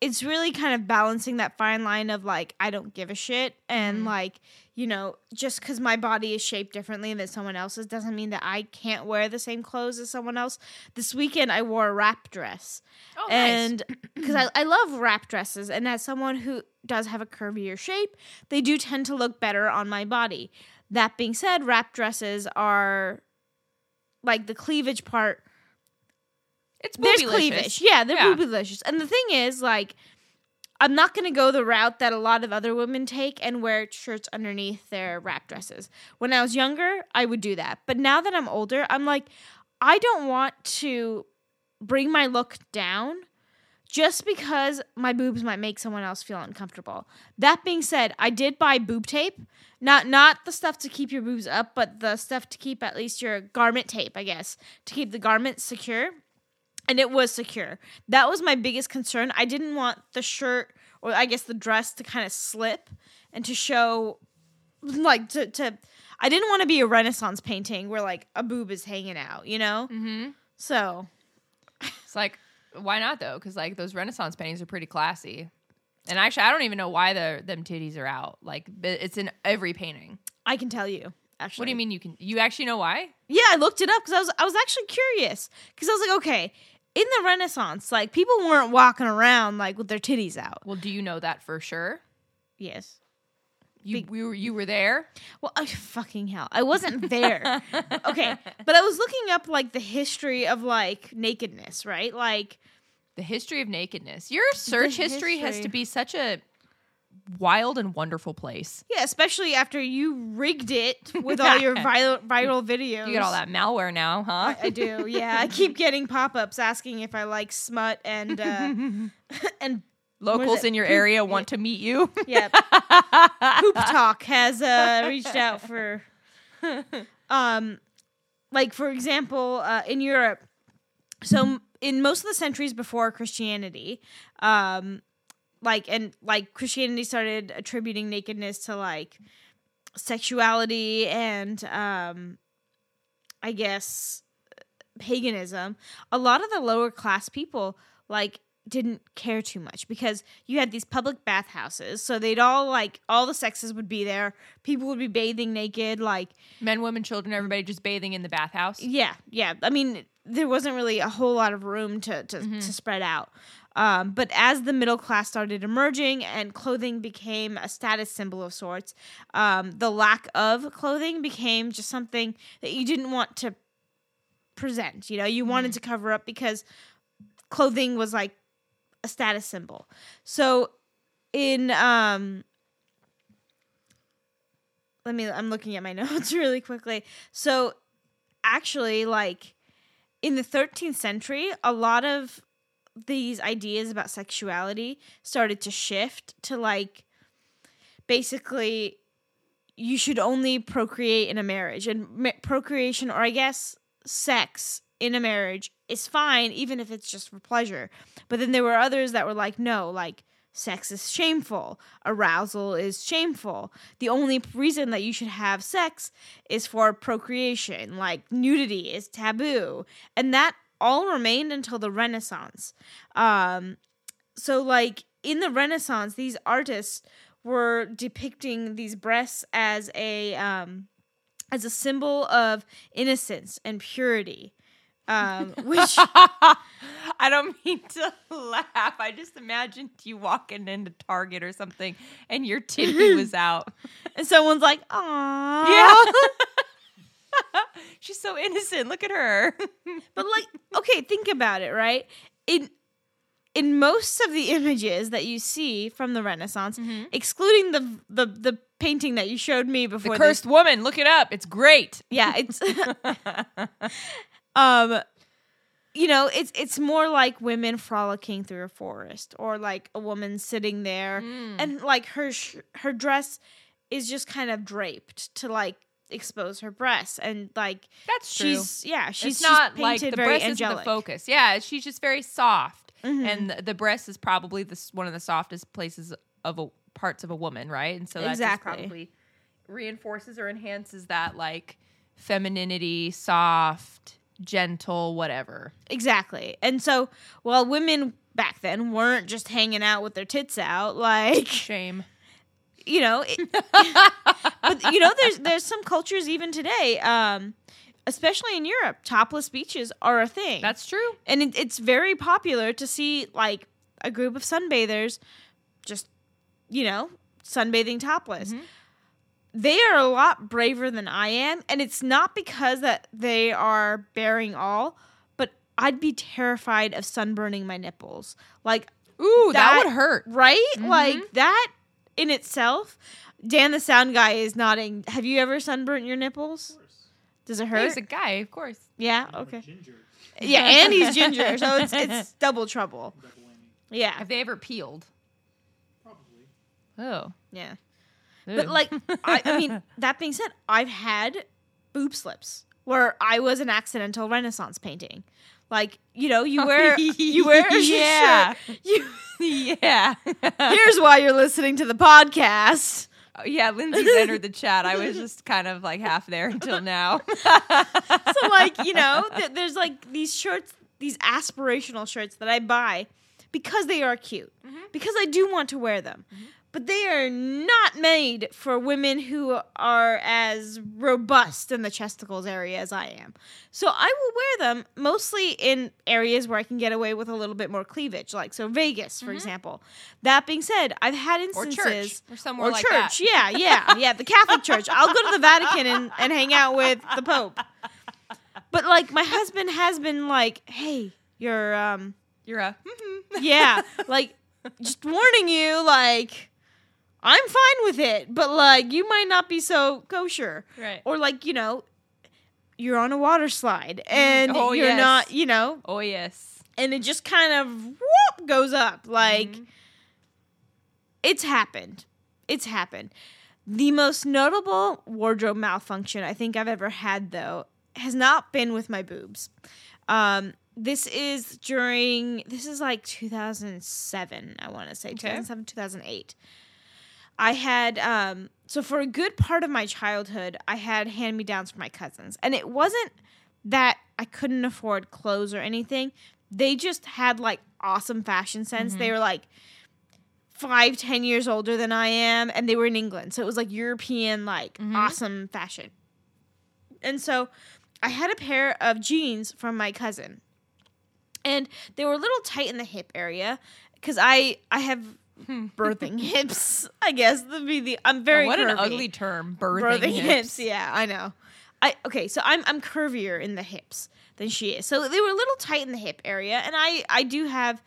S2: it's really kind of balancing that fine line of like I don't give a shit and mm-hmm. like you know just because my body is shaped differently than someone else's doesn't mean that I can't wear the same clothes as someone else. This weekend I wore a wrap dress.
S1: Oh,
S2: and (clears throat) because I, I love wrap dresses and as someone who does have a curvier shape they do tend to look better on my body. That being said wrap dresses are like the cleavage part
S1: it's
S2: there's cleavage yeah they're
S1: Yeah.
S2: boobylicious and the thing is like i'm not going to go the route that a lot of other women take and wear shirts underneath their wrap dresses when i was younger i would do that but now that i'm older i'm like i don't want to bring my look down just because my boobs might make someone else feel uncomfortable. That being said, I did buy boob tape. Not not the stuff to keep your boobs up, but the stuff to keep at least your garment tape, I guess, to keep the garment secure. And it was secure. That was my biggest concern. I didn't want the shirt or I guess the dress to kind of slip and to show like to to I didn't want to be a renaissance painting where like a boob is hanging out, you know?
S1: Mm-hmm.
S2: So,
S1: It's like, why not though? Because like those Renaissance paintings are pretty classy. And actually, I don't even know why the them titties are out. Like, it's in every painting.
S2: I can tell you. Actually.
S1: What do you mean you can? You actually know why?
S2: Yeah, I looked it up because I was I was actually curious because I was like, okay, in the Renaissance, like people weren't walking around like with their titties out.
S1: Well, do you know that for sure?
S2: Yes.
S1: You we were you were there.
S2: Well, I, (laughs) fucking hell, I wasn't there. okay, but I was looking up like the history of like nakedness, right? Like,
S1: The history of nakedness. Your search history, has to be such a wild and wonderful place.
S2: yeah, especially after you rigged it (laughs) with all your viral viral videos.
S1: You get all that malware now, huh?
S2: I, I do. Yeah, I keep (laughs) getting pop ups asking if I like smut and uh, (laughs) and
S1: Locals in your
S2: Poop-
S1: area want to meet you.
S2: yeah. Poop Talk has uh, reached out for, um, like for example, uh, in Europe. So in most of the centuries before Christianity, um, like and like Christianity started attributing nakedness to like sexuality and um, I guess paganism. A lot of the lower class people like didn't care too much because you had these public bathhouses. So they'd all like all the sexes would be there. People would be bathing naked like
S1: Men, women, children, everybody just bathing in the bathhouse.
S2: yeah yeah. I mean there wasn't really a whole lot of room to to, to spread out um, but as the middle class started emerging and clothing became a status symbol of sorts um, the lack of clothing became just something that you didn't want to present you know? You wanted to cover up because clothing was like a status symbol. So in um let me i'm looking at my (laughs) notes really quickly. So actually like in the 13th century a lot of these ideas about sexuality started to shift to like basically you should only procreate in a marriage and ma- procreation or i guess sex in a marriage is fine even if it's just for pleasure but then there were others that were like no like sex is shameful, arousal is shameful. The only reason that you should have sex is for procreation, like nudity is taboo. And that all remained until the Renaissance. Um, so, like, in the Renaissance, these artists were depicting these breasts as a um, as a symbol of innocence and purity. Um, (laughs) which
S1: I don't mean to laugh. I just imagined you walking into Target or something and your titty was (laughs) out.
S2: and someone's like, "Aww,
S1: Yeah. (laughs) (laughs) She's so innocent. Look at her. (laughs)
S2: But like, okay, think about it, right? In in most of the images that you see from the Renaissance, excluding the the the painting that you showed me before, the
S1: cursed woman. Look it up. It's great.
S2: Yeah, it's (laughs) um, you know, it's it's more like women frolicking through a forest, or like a woman sitting there,
S1: Mm.
S2: and like her sh- her dress is just kind of draped to like expose her breasts, and like
S1: That's true.
S2: she's yeah, she's
S1: it's not like
S2: painted
S1: the breast
S2: angelic.
S1: isn't the focus. Yeah, she's just very soft,
S2: Mhm.
S1: and the, the breast is probably the, s- one of the softest places of a parts of a woman, right? And so that
S2: Exactly.
S1: just probably reinforces or enhances that like femininity, soft, gentle, whatever.
S2: Exactly. And so, while women back then weren't just hanging out with their tits out, (laughs) like
S1: Shame.
S2: You know, it, (laughs) but you know, there's there's some cultures even today, um, especially in Europe, topless beaches are a thing.
S1: That's true.
S2: and it, it's very popular to see like a group of sunbathers just you know sunbathing topless
S1: Mhm.
S2: they are a lot braver than i am and it's not because that they are bearing all but i'd be terrified of sunburning my nipples like
S1: Ooh, that,
S2: That-
S1: would hurt.
S2: right
S1: Mhm.
S2: like that in itself dan the sound guy is nodding have you ever sunburnt your nipples does it hurt
S1: He's a guy, of course.
S2: yeah
S3: I'm
S2: okay
S3: Ginger.
S2: yeah (laughs) and he's ginger so it's, it's (laughs) double trouble
S3: Double
S2: yeah
S1: Have they ever peeled?
S3: Probably.
S1: Oh,
S2: Yeah. But like I, I mean, (laughs) that being said, I've had boob slips where I was an accidental Renaissance painting. Like, you know, you (laughs) oh, wear you wear a
S1: Yeah.
S2: shirt. (laughs) You,
S1: yeah. (laughs)
S2: here's why you're listening to the podcast.
S1: Oh, yeah, Lindsey's entered the chat. I was just kind of like half there until now.
S2: So like, you know, th- there's like these shirts, these aspirational shirts that I buy because they are cute. Mm-hmm. Because I do want to wear them. Mm-hmm. But they are not made for women who are as robust in the chesticles area as I am. So I will wear them mostly in areas where I can get away with a little bit more cleavage, like so Vegas, for example. That being said, I've had
S1: or
S2: instances
S1: church. Or somewhere
S2: or
S1: like
S2: church.
S1: that.
S2: Yeah, yeah, yeah. The Catholic Church. I'll go to the Vatican and, and hang out with the Pope. But like my husband has been like, hey, you're um
S1: You're a. mhm.
S2: yeah, (laughs) like just warning you, like I'm fine with it, but like you might not be so kosher.
S1: Right.
S2: Or like, you know, you're on a water slide and
S1: Oh,
S2: you're
S1: yes.
S2: not, you know,
S1: Oh, yes.
S2: and it just kind of whoop goes up. Like
S1: Mhm.
S2: it's happened. It's happened. The most notable wardrobe malfunction I think I've ever had, though, has not been with my boobs. Um, this is during, this is like 2007, I want to say, 2007, 2008. I had, um, so for a good part of my childhood, I had hand me downs from my cousins. And it wasn't that I couldn't afford clothes or anything, they just had like awesome fashion sense. They were like, five, ten years older than I am, and they were in England. So it was like European, like awesome fashion. And so I had a pair of jeans from my cousin. And they were a little tight in the hip area because I I have birthing hips. I guess that'd be the I'm very
S1: Oh, what an ugly term. Birthing, hips.
S2: Yeah, I know. I okay, so I'm I'm curvier in the hips than she is. So they were a little tight in the hip area, and I I do have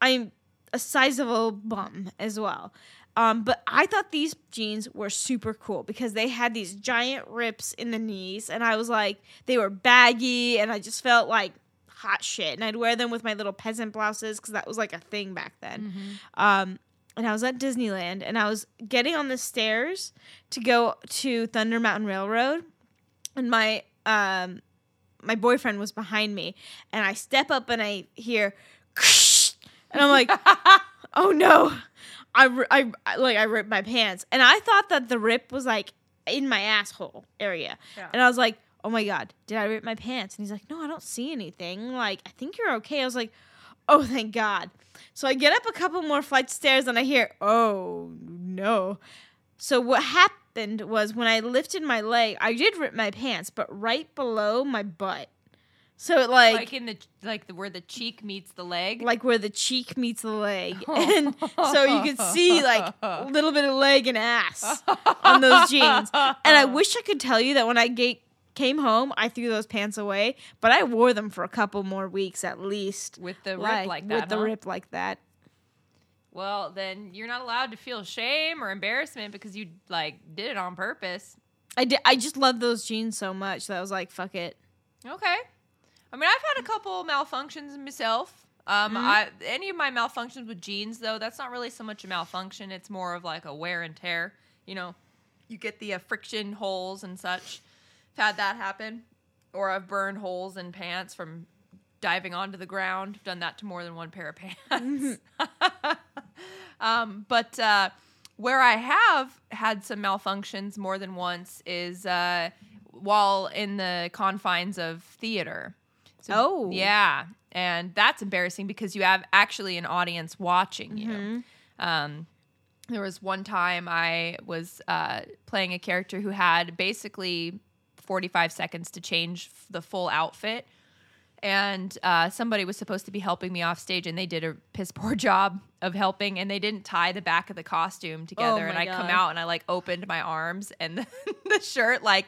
S2: I'm a sizable bum as well. Um, but I thought these jeans were super cool because they had these giant rips in the knees, and I was like, they were baggy, and I just felt like hot shit. And I'd wear them with my little peasant blouses because that was like a thing back then. Um, and I was at Disneyland, and I was getting on the stairs to go to Thunder Mountain Railroad, and my um, my boyfriend was behind me, and I step up and I hear, (laughs) and I'm like, (laughs) oh no, I, I, I- like I ripped my pants, and I thought that the rip was like in my asshole area,
S1: Yeah.
S2: and I was like, oh my god, did I rip my pants? And he's like, no, I don't see anything. Like I think you're okay. I was like, oh thank God. So I get up a couple more flight stairs, and I hear, oh no. So what happened was when I lifted my leg, I did rip my pants, but right below my butt. So it
S1: Like,
S2: like
S1: in the like the where the cheek meets the leg.
S2: like where the cheek meets the leg. (laughs) And so you could see like a little bit of leg and ass on those jeans. And I wish I could tell you that when I ga- came home, I threw those pants away, but I wore them for a couple more weeks at least.
S1: with the rip like that.
S2: With the rip like that.
S1: Well, then you're not allowed to feel shame or embarrassment because you like did it on purpose.
S2: I did, I just love those jeans so much that I was like, fuck it.
S1: Okay. I mean, I've had a couple malfunctions myself. Um,
S2: Mm-hmm.
S1: I any of my malfunctions with jeans though, that's not really so much a malfunction. It's more of like a wear and tear. You know, you get the uh, friction holes and such. Had that happen, or I've burned holes in pants from diving onto the ground. I've done that to more than one pair of pants. (laughs) um, but uh, where I have had some malfunctions more than once is uh, while in the confines of theater. So,
S2: Oh.
S1: yeah, and that's embarrassing because you have actually an audience watching you.
S2: Mm-hmm.
S1: Um, there was one time I was uh, playing a character who had basically 45 seconds to change the full outfit. And uh, somebody was supposed to be helping me off stage, and they did a piss poor (laughs) job of helping, and they didn't tie the back of the costume together. and
S2: my
S1: I come out and I like opened my arms, and (laughs) the, the shirt like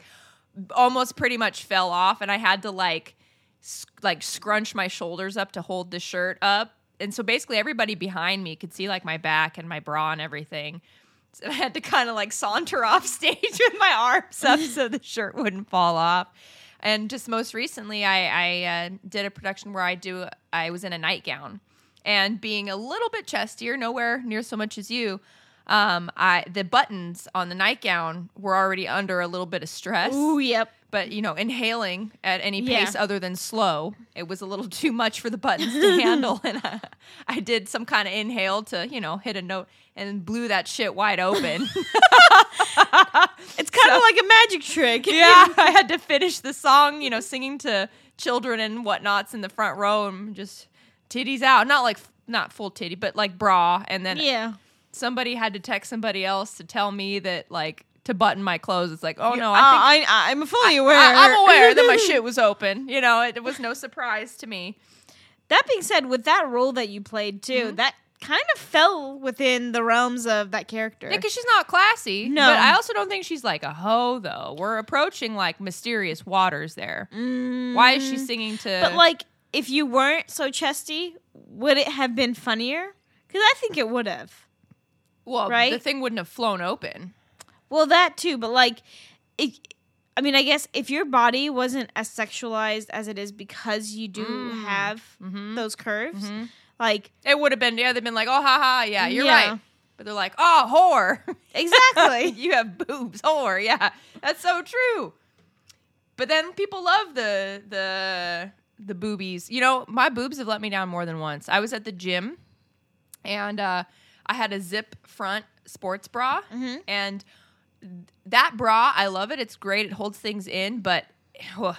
S1: almost pretty much fell off, and I had to like s- like scrunch my shoulders up to hold the shirt up. And so basically everybody behind me could see like my back and my bra and everything. (laughs) I had to kind of like saunter (laughs) off stage with my arms up so the shirt wouldn't fall off. And just most recently, I, I uh, did a production where I do. I was in a nightgown, and being a little bit chestier, nowhere near so much as you. Um, I the buttons on the nightgown were already under a little bit of stress
S2: Ooh, yep.
S1: But you know inhaling at any
S2: Yeah.
S1: pace other than slow it was a little (laughs) too much for the buttons to (laughs) handle and I, I did some kind of inhale to you know hit a note and blew that shit wide open
S2: It's kind of like a magic trick. (laughs)
S1: yeah i had to finish the song you know singing to children and whatnots in the front row and just titties out not like not full titty but like bra and then
S2: yeah.
S1: somebody had to text somebody else to tell me that like to button my clothes it's like oh no
S2: Uh,
S1: i think
S2: I, I'm fully aware.
S1: I, am aware that my (laughs) shit was open. You know, it, it was no surprise to me.
S2: That being said, with that role that you played too,
S1: Mm-hmm.
S2: that kind of fell within the realms of that character.
S1: Yeah, because she's not classy.
S2: No.
S1: but I also don't think she's like a hoe though. We're approaching like mysterious waters there. Why is she singing to?
S2: Mm. but like, if you weren't so chesty, would it have been funnier? Because I think it would have.
S1: well,
S2: right?
S1: the thing wouldn't have flown open.
S2: Well, that too, but like, it, I mean, I guess if your body wasn't as sexualized as it is because you do
S1: Mm.
S2: have
S1: Mm-hmm.
S2: those curves, like
S1: It would have been yeah. They've been like, oh, ha ha, yeah, you're
S2: Yeah.
S1: right. But they're like, oh, whore. (laughs)
S2: exactly. (laughs)
S1: you have boobs, whore. Yeah, that's so true. But then people love the the the boobies. You know, my boobs have let me down more than once. I was at the gym, and uh, I had a zip front sports bra, and that bra, I love it. It's great. It holds things in, but ugh,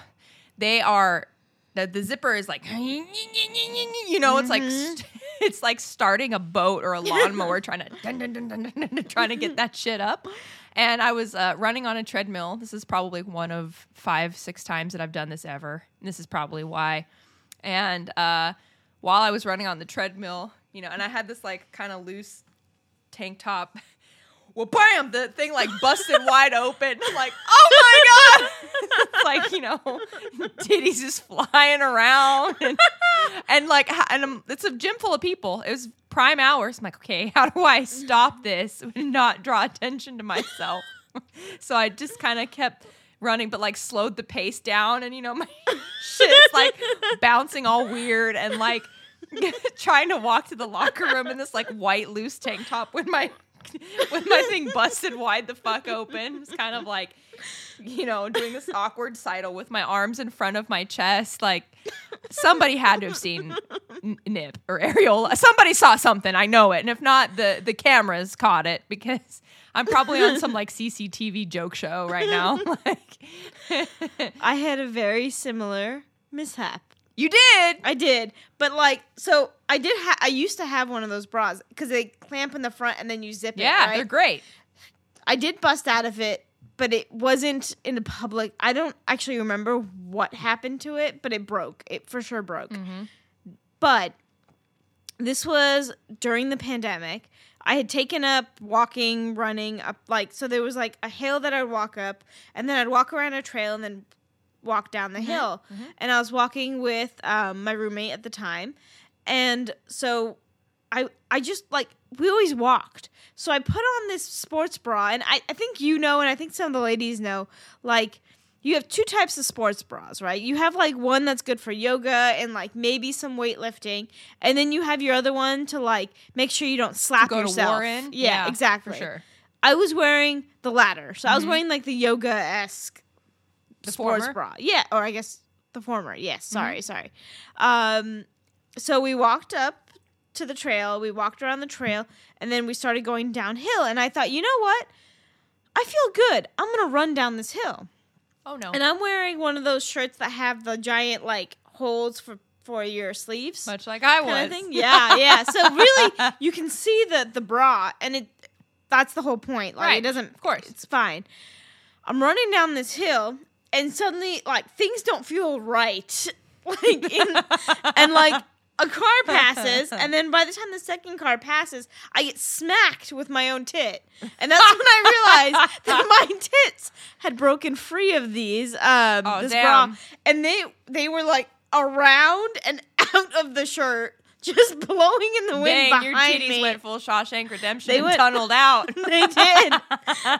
S1: they are the, the zipper is like you know it's like st- (laughs) it's like starting a boat or a lawnmower trying to dun, dun, dun, trying to get that shit up. And i was uh, running on a treadmill. This is probably one of five six times that i've done this ever. And this is probably why. And uh, while i was running on the treadmill you know and i had this like kind of loose tank top well, bam! The thing like busted wide open. I'm like, oh my god! (laughs) it's like you know, titties just flying around, and, and like, and um it's a gym full of people. It was prime hours. I'm like, okay, how do I stop this and not draw attention to myself? so I just kind of kept running, but like slowed the pace down, and you know, my (laughs) shit's like bouncing all weird, and like (laughs) trying to walk to the locker room in this like white loose tank top with my (laughs) with my thing busted wide the fuck open. It's kind of like, you know, doing this awkward sidle with my arms in front of my chest. Like somebody had to have seen n- nip or areola. Somebody saw something. I know it, and if not, the the cameras caught it because I'm probably on some like CCTV joke show right now. (laughs) like
S2: I had a very similar mishap.
S1: You did.
S2: I did, but like, so I did. Ha- I used to have one of those bras because they clamp in the front and then you zip it.
S1: Yeah,
S2: right?
S1: they're great.
S2: I did bust out of it, but it wasn't in the public. I don't actually remember what happened to it, but it broke. It for sure broke. Mm-hmm. But this was during the pandemic. I had taken up walking, running up like so there was like a hill that I'd walk up and then I'd walk around a trail and then walk down the hill. And I was walking with um, my roommate at the time. And so I I just like we always walked. So I put on this sports bra and I, I think you know and I think some of the ladies know like you have two types of sports bras, right? You have like one that's good for yoga and like maybe some weightlifting, and then you have your other one to like make sure you don't slap yourself.
S1: in.
S2: Yeah, exactly.
S1: for sure.
S2: I was wearing the latter, so I was wearing like the yoga esque
S1: The
S2: sports
S1: former?
S2: bra. Yeah, or I guess the former. Yes, sorry, sorry. Um, so we walked up to the trail. We walked around the trail, and then we started going downhill. And I thought, you know what? I feel good. I'm gonna run down this hill.
S1: Oh no.
S2: And I'm wearing one of those shirts that have the giant like holes for for your sleeves.
S1: Much like I was.
S2: thing. Yeah, yeah. So (laughs) really, you can see the the bra, and it that's the whole point. Like
S1: Right,
S2: it doesn't.
S1: of course.
S2: it's fine. I'm running down this hill, and suddenly, like things don't feel right. (laughs) Like, in, and like a car passes, (laughs) and then by the time the second car passes, I get smacked with my own tit, and that's when I realized that (laughs) my tits had broken free of these. Um,
S1: Oh,
S2: this
S1: damn.
S2: bra, and they they were like around and out of the shirt, (laughs) just blowing in the wind
S1: Dang,
S2: behind
S1: your titties
S2: me.
S1: went full Shawshank Redemption
S2: They went-
S1: tunneled out. (laughs)
S2: they did.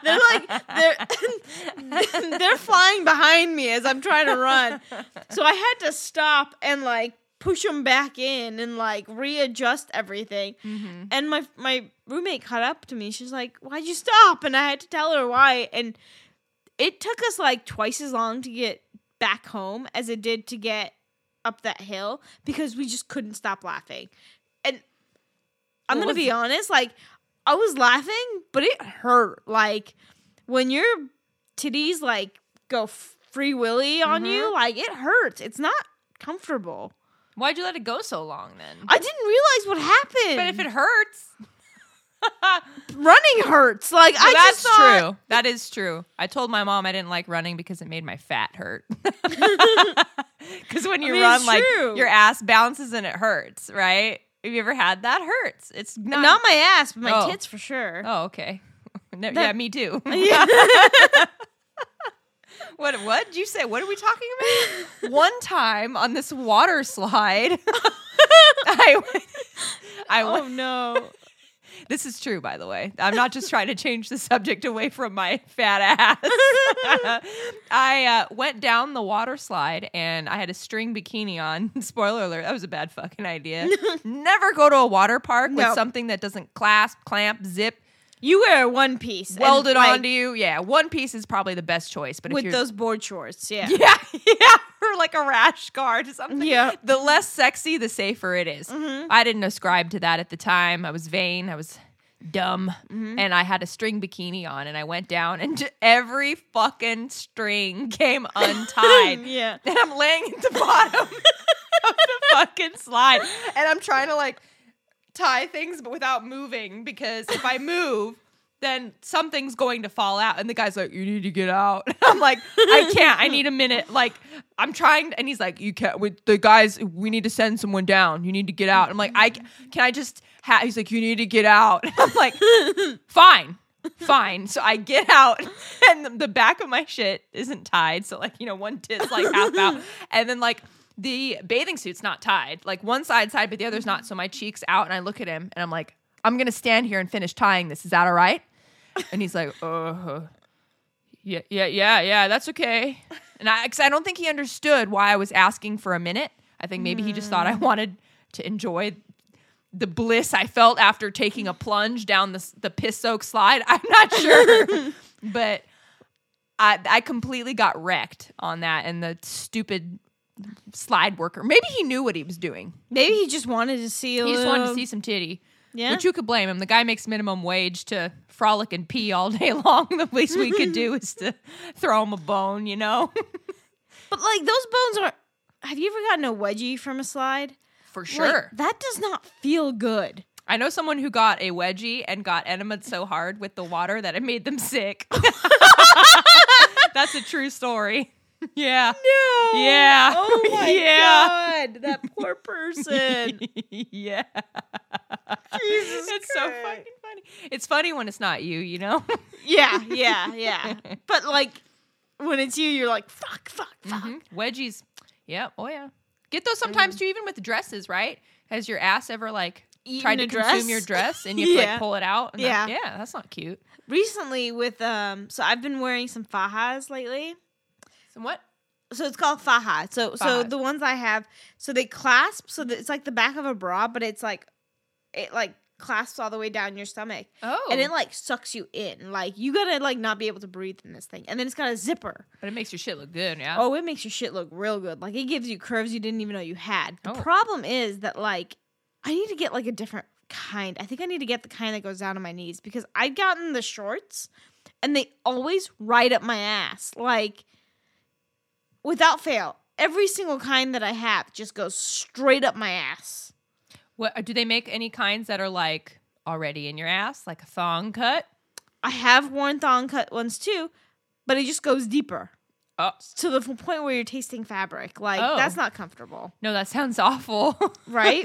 S2: They're like they're (laughs) they're flying behind me as I'm trying to run. So I had to stop and like push them back in and like readjust everything.
S1: Mm-hmm.
S2: And my my roommate caught up to me. She's like, "Why'd you stop?" And I had to tell her why. And it took us like twice as long to get back home as it did to get up that hill because we just couldn't stop laughing. And I'm
S1: What
S2: gonna be
S1: it?
S2: honest, like I was laughing, but it hurt. Like when your titties like go free willy on
S1: Mm-hmm.
S2: you, like it hurts. It's not comfortable.
S1: Why'd you let it go so long then?
S2: I didn't realize what happened.
S1: but if it hurts,
S2: running hurts, like I
S1: that's
S2: just thought,
S1: true. That is true. I told my mom I didn't like running because it made my fat hurt. (laughs) (laughs) Because when you
S2: mean,
S1: run,
S2: it's
S1: like
S2: true.
S1: your ass bounces and it hurts, right? Have you ever had that? Hurts. It's not.
S2: Not my ass, but my
S1: Oh.
S2: tits for sure.
S1: oh, okay. (laughs) No, yeah, me too.
S2: Yeah.
S1: What? What did you say? What are we talking about? One time on this water slide, I went. I oh, went,
S2: oh no.
S1: This is true, by the way. I'm not just trying to change the subject away from my fat ass. (laughs) I uh, went down the water slide and I had a string bikini on. (laughs) Spoiler alert, that was a bad fucking idea. (laughs) Never go to a water park with something that doesn't clasp, clamp, zip,
S2: You wear one piece, and,
S1: welded
S2: like,
S1: onto you. Yeah, one piece is probably the best choice. But if
S2: with
S1: you're,
S2: those board shorts. Yeah.
S1: yeah, yeah, (laughs) or like a rash guard or something.
S2: Yeah.
S1: The less sexy, the safer it is. Mm-hmm. I didn't ascribe to that at the time. I was vain. I was dumb. Mm-hmm. And I had a string bikini on and I went down and j- every fucking string came (laughs) untied.
S2: Yeah.
S1: And I'm laying at the bottom (laughs) of the fucking slide. And I'm trying to like tie things but without moving because if I move, then something's going to fall out. And the guy's like, You need to get out. (laughs) I'm like, I can't. I need a minute. Like, I'm trying. And he's like, You can't. With the guys, we need to send someone down. You need to get out. I'm like, I can I just? He's like, You need to get out. (laughs) I'm like, Fine. Fine. So I get out, (laughs) and the- back of my shit isn't tied. So, like, you know, one tit's like half out. And then, like, the bathing suit's not tied. Like, one side's tied, but the other's not. So my cheek's out, and I look at him, and I'm like, I'm to stand here and finish tying this. Is that all right? And he's like, uh, yeah, yeah, yeah, yeah, that's okay. And I, cause I don't think he understood why I was asking for a minute. I think maybe he just thought I wanted to enjoy the bliss I felt after taking a plunge down the, the piss soaked slide. (laughs) I'm not sure, (laughs) but I, I completely got wrecked on that. And the stupid slide worker. Maybe he knew what he was doing.
S2: Maybe he just wanted to see. A
S1: He just wanted to see some titty.
S2: Yeah.
S1: Which you could blame him. The guy makes minimum wage to frolic and pee all day (laughs) long. The least we could do is to throw him a bone, you know? (laughs)
S2: But like those bones are. Have you ever gotten a wedgie from a slide?
S1: For
S2: Like,
S1: sure.
S2: that does not feel good.
S1: I know someone who got a wedgie and got enemas so hard with the water that it made them sick. (laughs) That's a true story. Yeah.
S2: No.
S1: Yeah.
S2: Oh my
S1: Yeah.
S2: god, that poor person. (laughs)
S1: yeah.
S2: Jesus
S1: It's so fucking funny. It's funny when it's not you, you know? (laughs)
S2: yeah, yeah, yeah. (laughs) But like when it's you, you're like fuck, fuck, fuck.
S1: Mhm. Wedgies. Yeah. Oh yeah. Get those sometimes too, even with dresses, right? Has your ass ever like
S2: Eaten
S1: tried to
S2: a
S1: consume your dress and you
S2: Yeah.
S1: like pull it out? And that-
S2: Yeah.
S1: yeah, that's not cute.
S2: Recently, with um, so I've been wearing some fajas lately.
S1: Some what?
S2: So it's called faja. So so the ones I have, so they clasp. So that it's like the back of a bra, but it's like it like clasps all the way down your stomach,
S1: Oh.
S2: and it oh. like sucks you in. Like you gotta like not be able to breathe in this thing, and then it's got a zipper.
S1: but it makes your shit look good, yeah.
S2: Oh, it makes your shit look real good. Like it gives you curves you didn't even know you had. The
S1: Oh.
S2: problem is that like I need to get like a different kind. I think I need to get the kind that goes down to my knees because I've gotten the shorts and they always ride up my ass. Like without fail. Every single kind that I have just goes straight up my ass.
S1: What do they make any kinds that are like already in your ass, like a thong cut?
S2: I have worn thong cut ones too, but it just goes deeper.
S1: Oh.
S2: To the point where you're tasting fabric. Like
S1: Oh.
S2: that's not comfortable,
S1: No, that sounds awful. (laughs)
S2: right?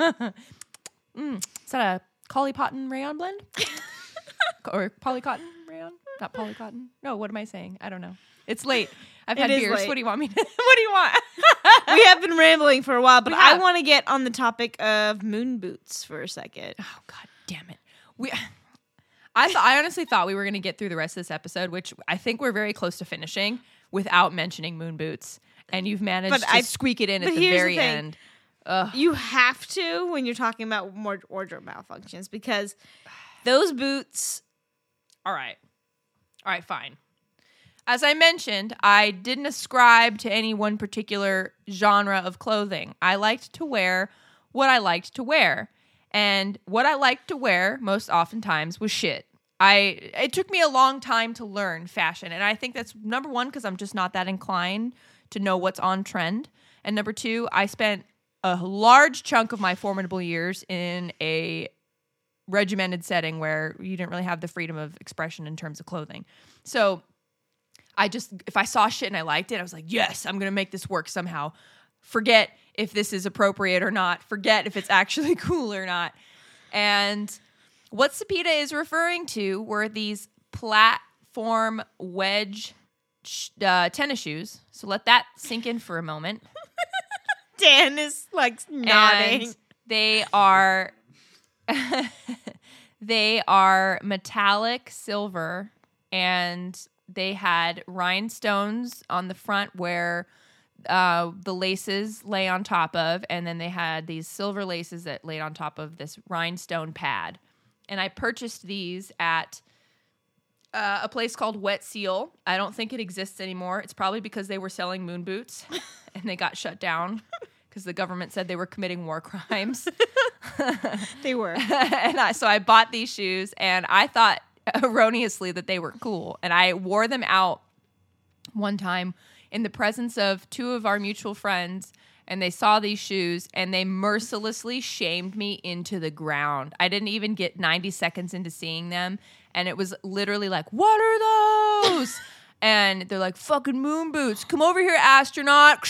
S1: Mm, is that a collie cotton rayon blend? (laughs) or polycotton rayon? Not polycotton. No, what am I saying? I don't know. It's late. I've
S2: It
S1: had
S2: is
S1: beers.
S2: late.
S1: What do you want me to? (laughs) what do you want? (laughs)
S2: we have been rambling for a while, but
S1: We
S2: I
S1: have.
S2: want to get on the topic of moon boots for a second.
S1: oh God damn it. We. I thought. I honestly thought we were going to get through the rest of this episode, which I think we're very close to finishing without mentioning moon boots. And you've managed
S2: But
S1: to
S2: I-
S1: squeak it in
S2: but
S1: at the
S2: here's the
S1: very
S2: thing.
S1: end.
S2: You have to when you're talking about more wardrobe malfunctions because those boots.
S1: All right. All right, fine. As I mentioned, I didn't ascribe to any one particular genre of clothing. I liked to wear what I liked to wear. And what I liked to wear most oftentimes was shit. I it took me a long time to learn fashion, and I think that's number 1 cuz I'm just not that inclined to know what's on trend. And number 2, I spent a large chunk of my formidable years in a regimented setting where you didn't really have the freedom of expression in terms of clothing. So I just, if I saw shit and I liked it, I was like, yes, I'm going to make this work somehow. Forget if this is appropriate or not. Forget if it's actually (laughs) cool or not. And what Sepideh is referring to were these platform wedge sh- uh, tennis shoes. So let that sink in for a moment. (laughs)
S2: Dan is like nodding.
S1: And they are (laughs) they are metallic silver and they had rhinestones on the front where uh, the laces lay on top of, and then they had these silver laces that laid on top of this rhinestone pad. And I purchased these at uh, a place called Wet Seal. I don't think it exists anymore. It's probably because they were selling moon boots (laughs) and they got shut down (laughs) because the government said they were committing war crimes. (laughs)
S2: They were. (laughs)
S1: and I, so I bought these shoes and I thought (laughs) erroneously that they were cool. And I wore them out one time in the presence of two of our mutual friends and they saw these shoes and they mercilessly shamed me into the ground. I didn't even get 90 seconds into seeing them and it was literally like, "What are those?" and they're like, "Fucking moon boots. Come over here, astronaut."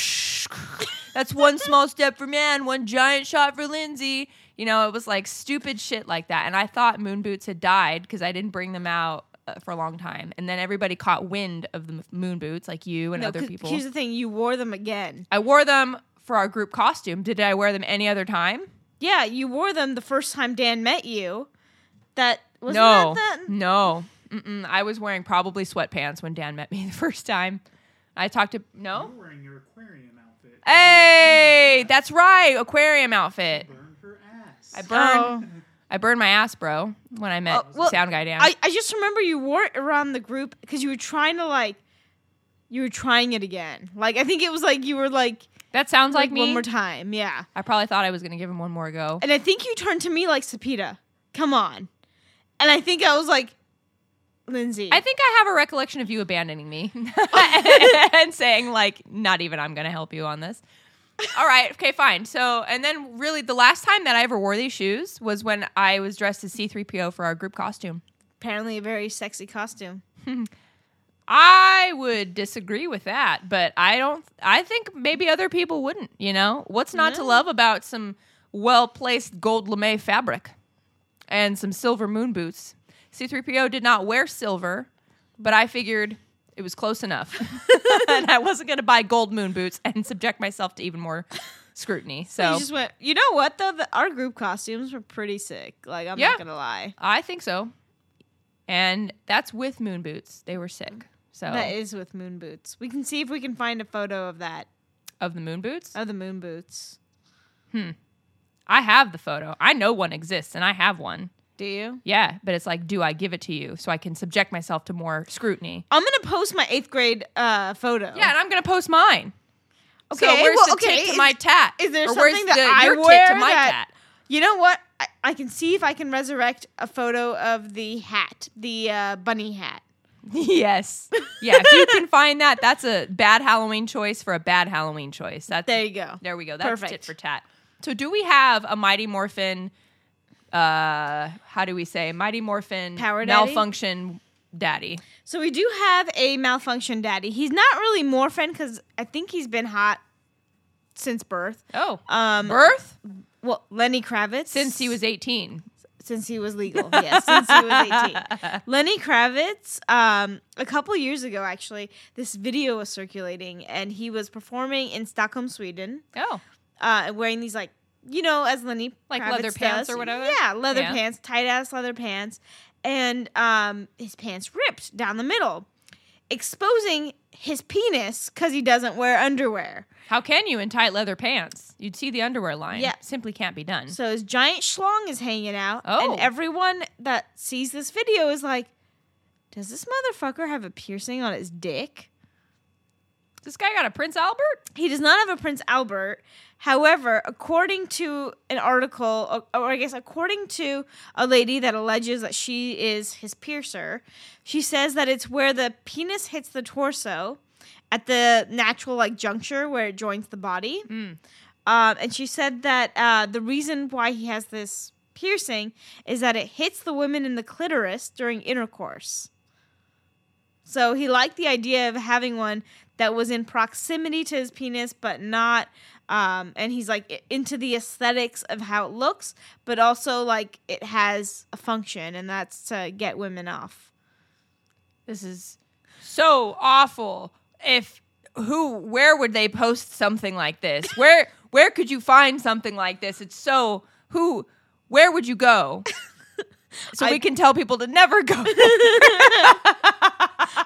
S1: That's one small step for man, one giant shot for Lindsey. You know, it was like stupid shit like that. And I thought moon boots had died because I didn't bring them out uh, for a long time. And then everybody caught wind of the moon boots, like you and
S2: No,
S1: other
S2: 'cause
S1: people.
S2: Here's the thing: you wore them again.
S1: I wore them for our group costume. Did I wear them any other time?
S2: Yeah, you wore them the first time Dan met you. That was
S1: no,
S2: that, that
S1: no. Mm-mm. I was wearing probably sweatpants when Dan met me (laughs) the first time. I talked to no.
S3: You're wearing your aquarium outfit.
S1: Hey, that's right, aquarium outfit.
S3: Burn her ass.
S1: I burned.
S2: Oh.
S1: I burned my ass, bro, when I met
S2: Oh, well,
S1: Sound Guy Dan.
S2: I, I just remember you wore it around the group because you were trying to like, you were trying it again. Like I think it was like you were like,
S1: That sounds like, me.
S2: one more time. Yeah.
S1: I probably thought I was going to give him one more go.
S2: And I think you turned to me like Sepideh. Come on. And I think I was like, Lindsey.
S1: I think I have a recollection of you abandoning me (laughs) (laughs) and saying like, not even I'm going to help you on this. All right, okay, fine. So, and then really the last time that I ever wore these shoes was when I was dressed as C3PO for our group costume.
S2: apparently a very sexy costume. (laughs)
S1: I would disagree with that, but I don't I think maybe other people wouldn't, you know? What's not to love about some well-placed gold lame fabric and some silver moon boots? C3PO did not wear silver, but I figured it was close enough. (laughs) and I wasn't going to buy gold moon boots and subject myself to even more scrutiny. So
S2: you just went. You know what though? The, our group costumes were pretty sick. Like I'm
S1: Yeah.
S2: not gonna lie.
S1: I think so. And that's with moon boots. They were sick. So
S2: That is with moon boots. We can see if we can find a photo of that
S1: of the moon boots?
S2: of the moon boots. Hmm.
S1: I have the photo. I know one exists and I have one.
S2: Do you?
S1: Yeah, but it's like, do I give it to you so I can subject myself to more scrutiny?
S2: I'm gonna post my eighth grade uh, photo.
S1: Yeah, and I'm gonna post mine. so
S2: Okay,
S1: where's
S2: well,
S1: the
S2: okay,
S1: tit to
S2: is-
S1: my tat?
S2: is there
S1: Or
S2: something that
S1: the,
S2: I
S1: your tit
S2: wear
S1: to my
S2: that-
S1: tat?
S2: You know what? I, I can see if I can resurrect a photo of the hat, the uh, bunny hat. (laughs)
S1: yes. Yeah, if you can (laughs) find that, that's a bad Halloween choice for a bad Halloween choice. That's
S2: There you go.
S1: There we go. That's
S2: Perfect.
S1: tit for tat. So do we have a Mighty Morphin uh how do we say Mighty Morphin
S2: Power daddy?
S1: malfunction daddy?
S2: So we do have a malfunction daddy. He's not really morphin because I think he's been hot since birth.
S1: Oh.
S2: Um,
S1: Birth?
S2: well, Lenny Kravitz
S1: Since he was 18.
S2: since he was legal. Yes, since he was 18. (laughs) Lenny Kravitz, um, a couple years ago, actually, this video was circulating, and he was performing in Stockholm, Sweden,
S1: Oh.
S2: uh, wearing these like, you know, as Lenny
S1: Like
S2: Kravitz
S1: leather pants
S2: does.
S1: or whatever?
S2: Yeah, leather
S1: Yeah.
S2: pants, tight ass leather pants, and um, his pants ripped down the middle, exposing his penis because he doesn't wear underwear.
S1: How can you in tight leather pants? You'd see the underwear line.
S2: Yeah.
S1: Simply can't be done.
S2: So his giant schlong is hanging out,
S1: Oh.
S2: and everyone that sees this video is like, "Does this motherfucker have a piercing on his dick?"
S1: this guy got a Prince Albert?
S2: He does not have a Prince Albert. However, according to an article, or or I guess according to a lady that alleges that she is his piercer, she says that it's where the penis hits the torso at the natural like juncture where it joins the body.
S1: Mm.
S2: Um, and she said that uh, the reason why he has this piercing is that it hits the women in the clitoris during intercourse. So he liked the idea of having one that was in proximity to his penis, but not. Um, and he's like into the aesthetics of how it looks, but also like it has a function, and that's to get women off.
S1: This is so awful. If who where would they post something like this? (laughs) Where where could you find something like this? It's so who where would you go? So (laughs)
S2: I-
S1: we can tell people to never go. (laughs)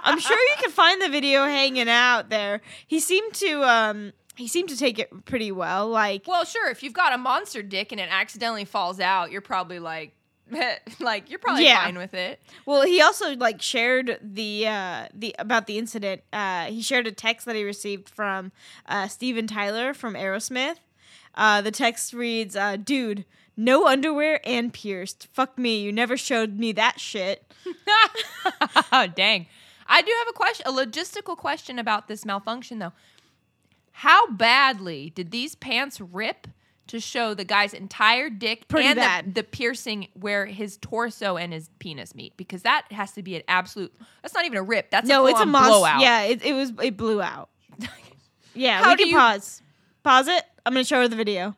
S2: I'm sure you can find the video hanging out there. He seemed to um he seemed to take it pretty well. Like
S1: well, sure, if you've got a monster dick and it accidentally falls out, you're probably like (laughs) like you're probably
S2: Yeah.
S1: fine with it.
S2: Well, he also like shared the uh the about the incident. Uh he shared a text that he received from uh Steven Tyler from Aerosmith. Uh the text reads, uh, dude, no underwear and pierced. Fuck me, you never showed me that shit. (laughs)
S1: oh, dang. I do have a question, a logistical question about this malfunction, though. How badly did these pants rip to show the guy's entire dick
S2: Pretty
S1: and the-
S2: bad.
S1: The, piercing where his torso and his penis meet? Because that has to be an absolute. That's not even a rip. That's
S2: no,
S1: a
S2: it's a
S1: full-on blowout.
S2: Yeah, it, it was it blew out. (laughs) Yeah,
S1: How
S2: we can
S1: you-
S2: pause. Pause it. I'm gonna show her the video.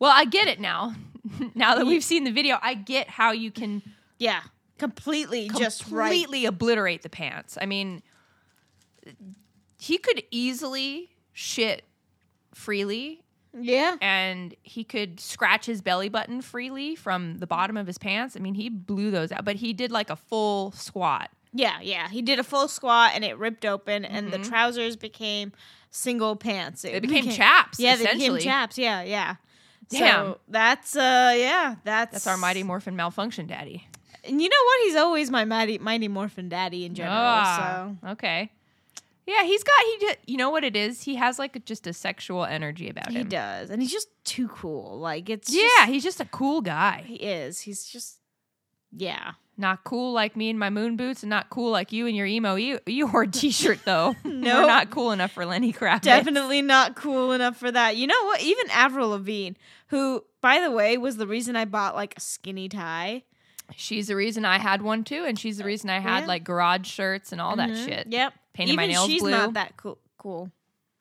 S1: Well, I get it now. (laughs) now that we've seen the video, I get how you can
S2: Yeah, completely, just right.
S1: completely obliterate the pants. I mean, he could easily shit freely
S2: Yeah,
S1: and he could scratch his belly button freely from the bottom of his pants. I mean, he blew those out, but he did like a full squat.
S2: yeah, yeah. He did a full squat and it ripped open, and the trousers became single pants.
S1: It became chaps,
S2: Yeah, they became chaps. Yeah, yeah.
S1: Damn.
S2: So that's uh, yeah, that's
S1: That's our Mighty Morphin malfunction daddy.
S2: And you know what? He's always my mighty Mighty Morphin daddy in general.
S1: So okay. Yeah, he's got he. Did, you know what it is? He has like just a sexual energy about
S2: He
S1: him.
S2: He does, and he's just too cool. Like it's
S1: Yeah,
S2: just-
S1: he's just a cool guy.
S2: he is. He's just yeah.
S1: Not cool like me in my moon boots, and not cool like you in your emo you Eeyore t-shirt (laughs) though.
S2: Nope.
S1: We're not cool enough for Lenny Kravitz.
S2: Definitely not cool enough for that. You know what? Even Avril Lavigne, who by the way was the reason I bought like a skinny tie.
S1: She's the reason I had one too, and she's the reason I had
S2: Yeah.
S1: like garage shirts and all that
S2: Mhm.
S1: shit.
S2: Yep.
S1: Painted
S2: even
S1: my nails
S2: she's
S1: blue.
S2: not that cool. Cool.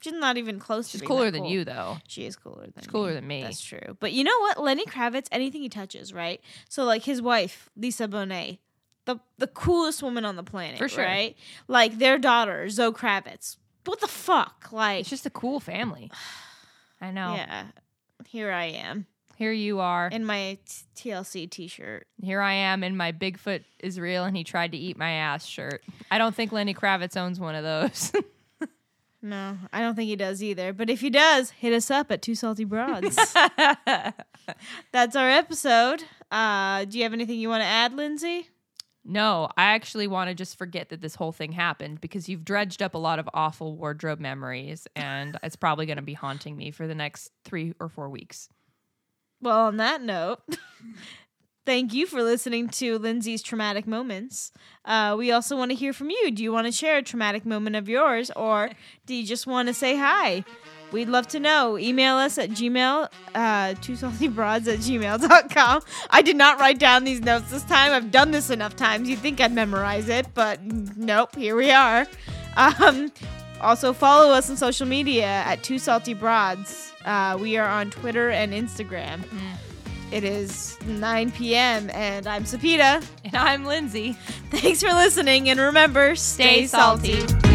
S2: She's not even close.
S1: She's
S2: to
S1: cooler than
S2: cool.
S1: you though.
S2: She is cooler than
S1: She's cooler
S2: me.
S1: than me.
S2: That's true. But you know what? Lenny Kravitz, anything he touches, right? So like his wife, Lisa Bonet, the the coolest woman on the planet,
S1: For sure.
S2: right? Like their daughter, Zoe Kravitz. What the fuck? Like
S1: It's just a cool family. (sighs) I know.
S2: yeah. Here I am
S1: Here you are.
S2: in my t- TLC t-shirt.
S1: Here I am in my Bigfoot is real and he tried to eat my ass shirt. I don't think Lenny Kravitz owns one of those. (laughs)
S2: No, I don't think he does either. But if he does, hit us up at Two Salty Broads. (laughs) That's our episode. Uh, do you have anything you want to add, Lindsey?
S1: no, I actually want to just forget that this whole thing happened because you've dredged up a lot of awful wardrobe memories and it's probably going to be haunting me for the next three or four weeks.
S2: Well, on that note, (laughs) thank you for listening to Lindsey's traumatic moments. Uh, we also want to hear from you. Do you want to share a traumatic moment of yours, or (laughs) do you just want to say hi? We'd love to know. Email us at gmail, uh, two salty broads at gmail.com. I did not write down these notes this time. I've done this enough times. You'd think I'd memorize it, but nope, here we are. Um, also, follow us on social media at Two Salty Broads. Uh, we are on Twitter and Instagram. It is 9 p.m. and I'm Sepideh.
S1: And I'm Lindsey.
S2: Thanks for listening, and remember, stay,
S1: Stay salty.
S2: salty.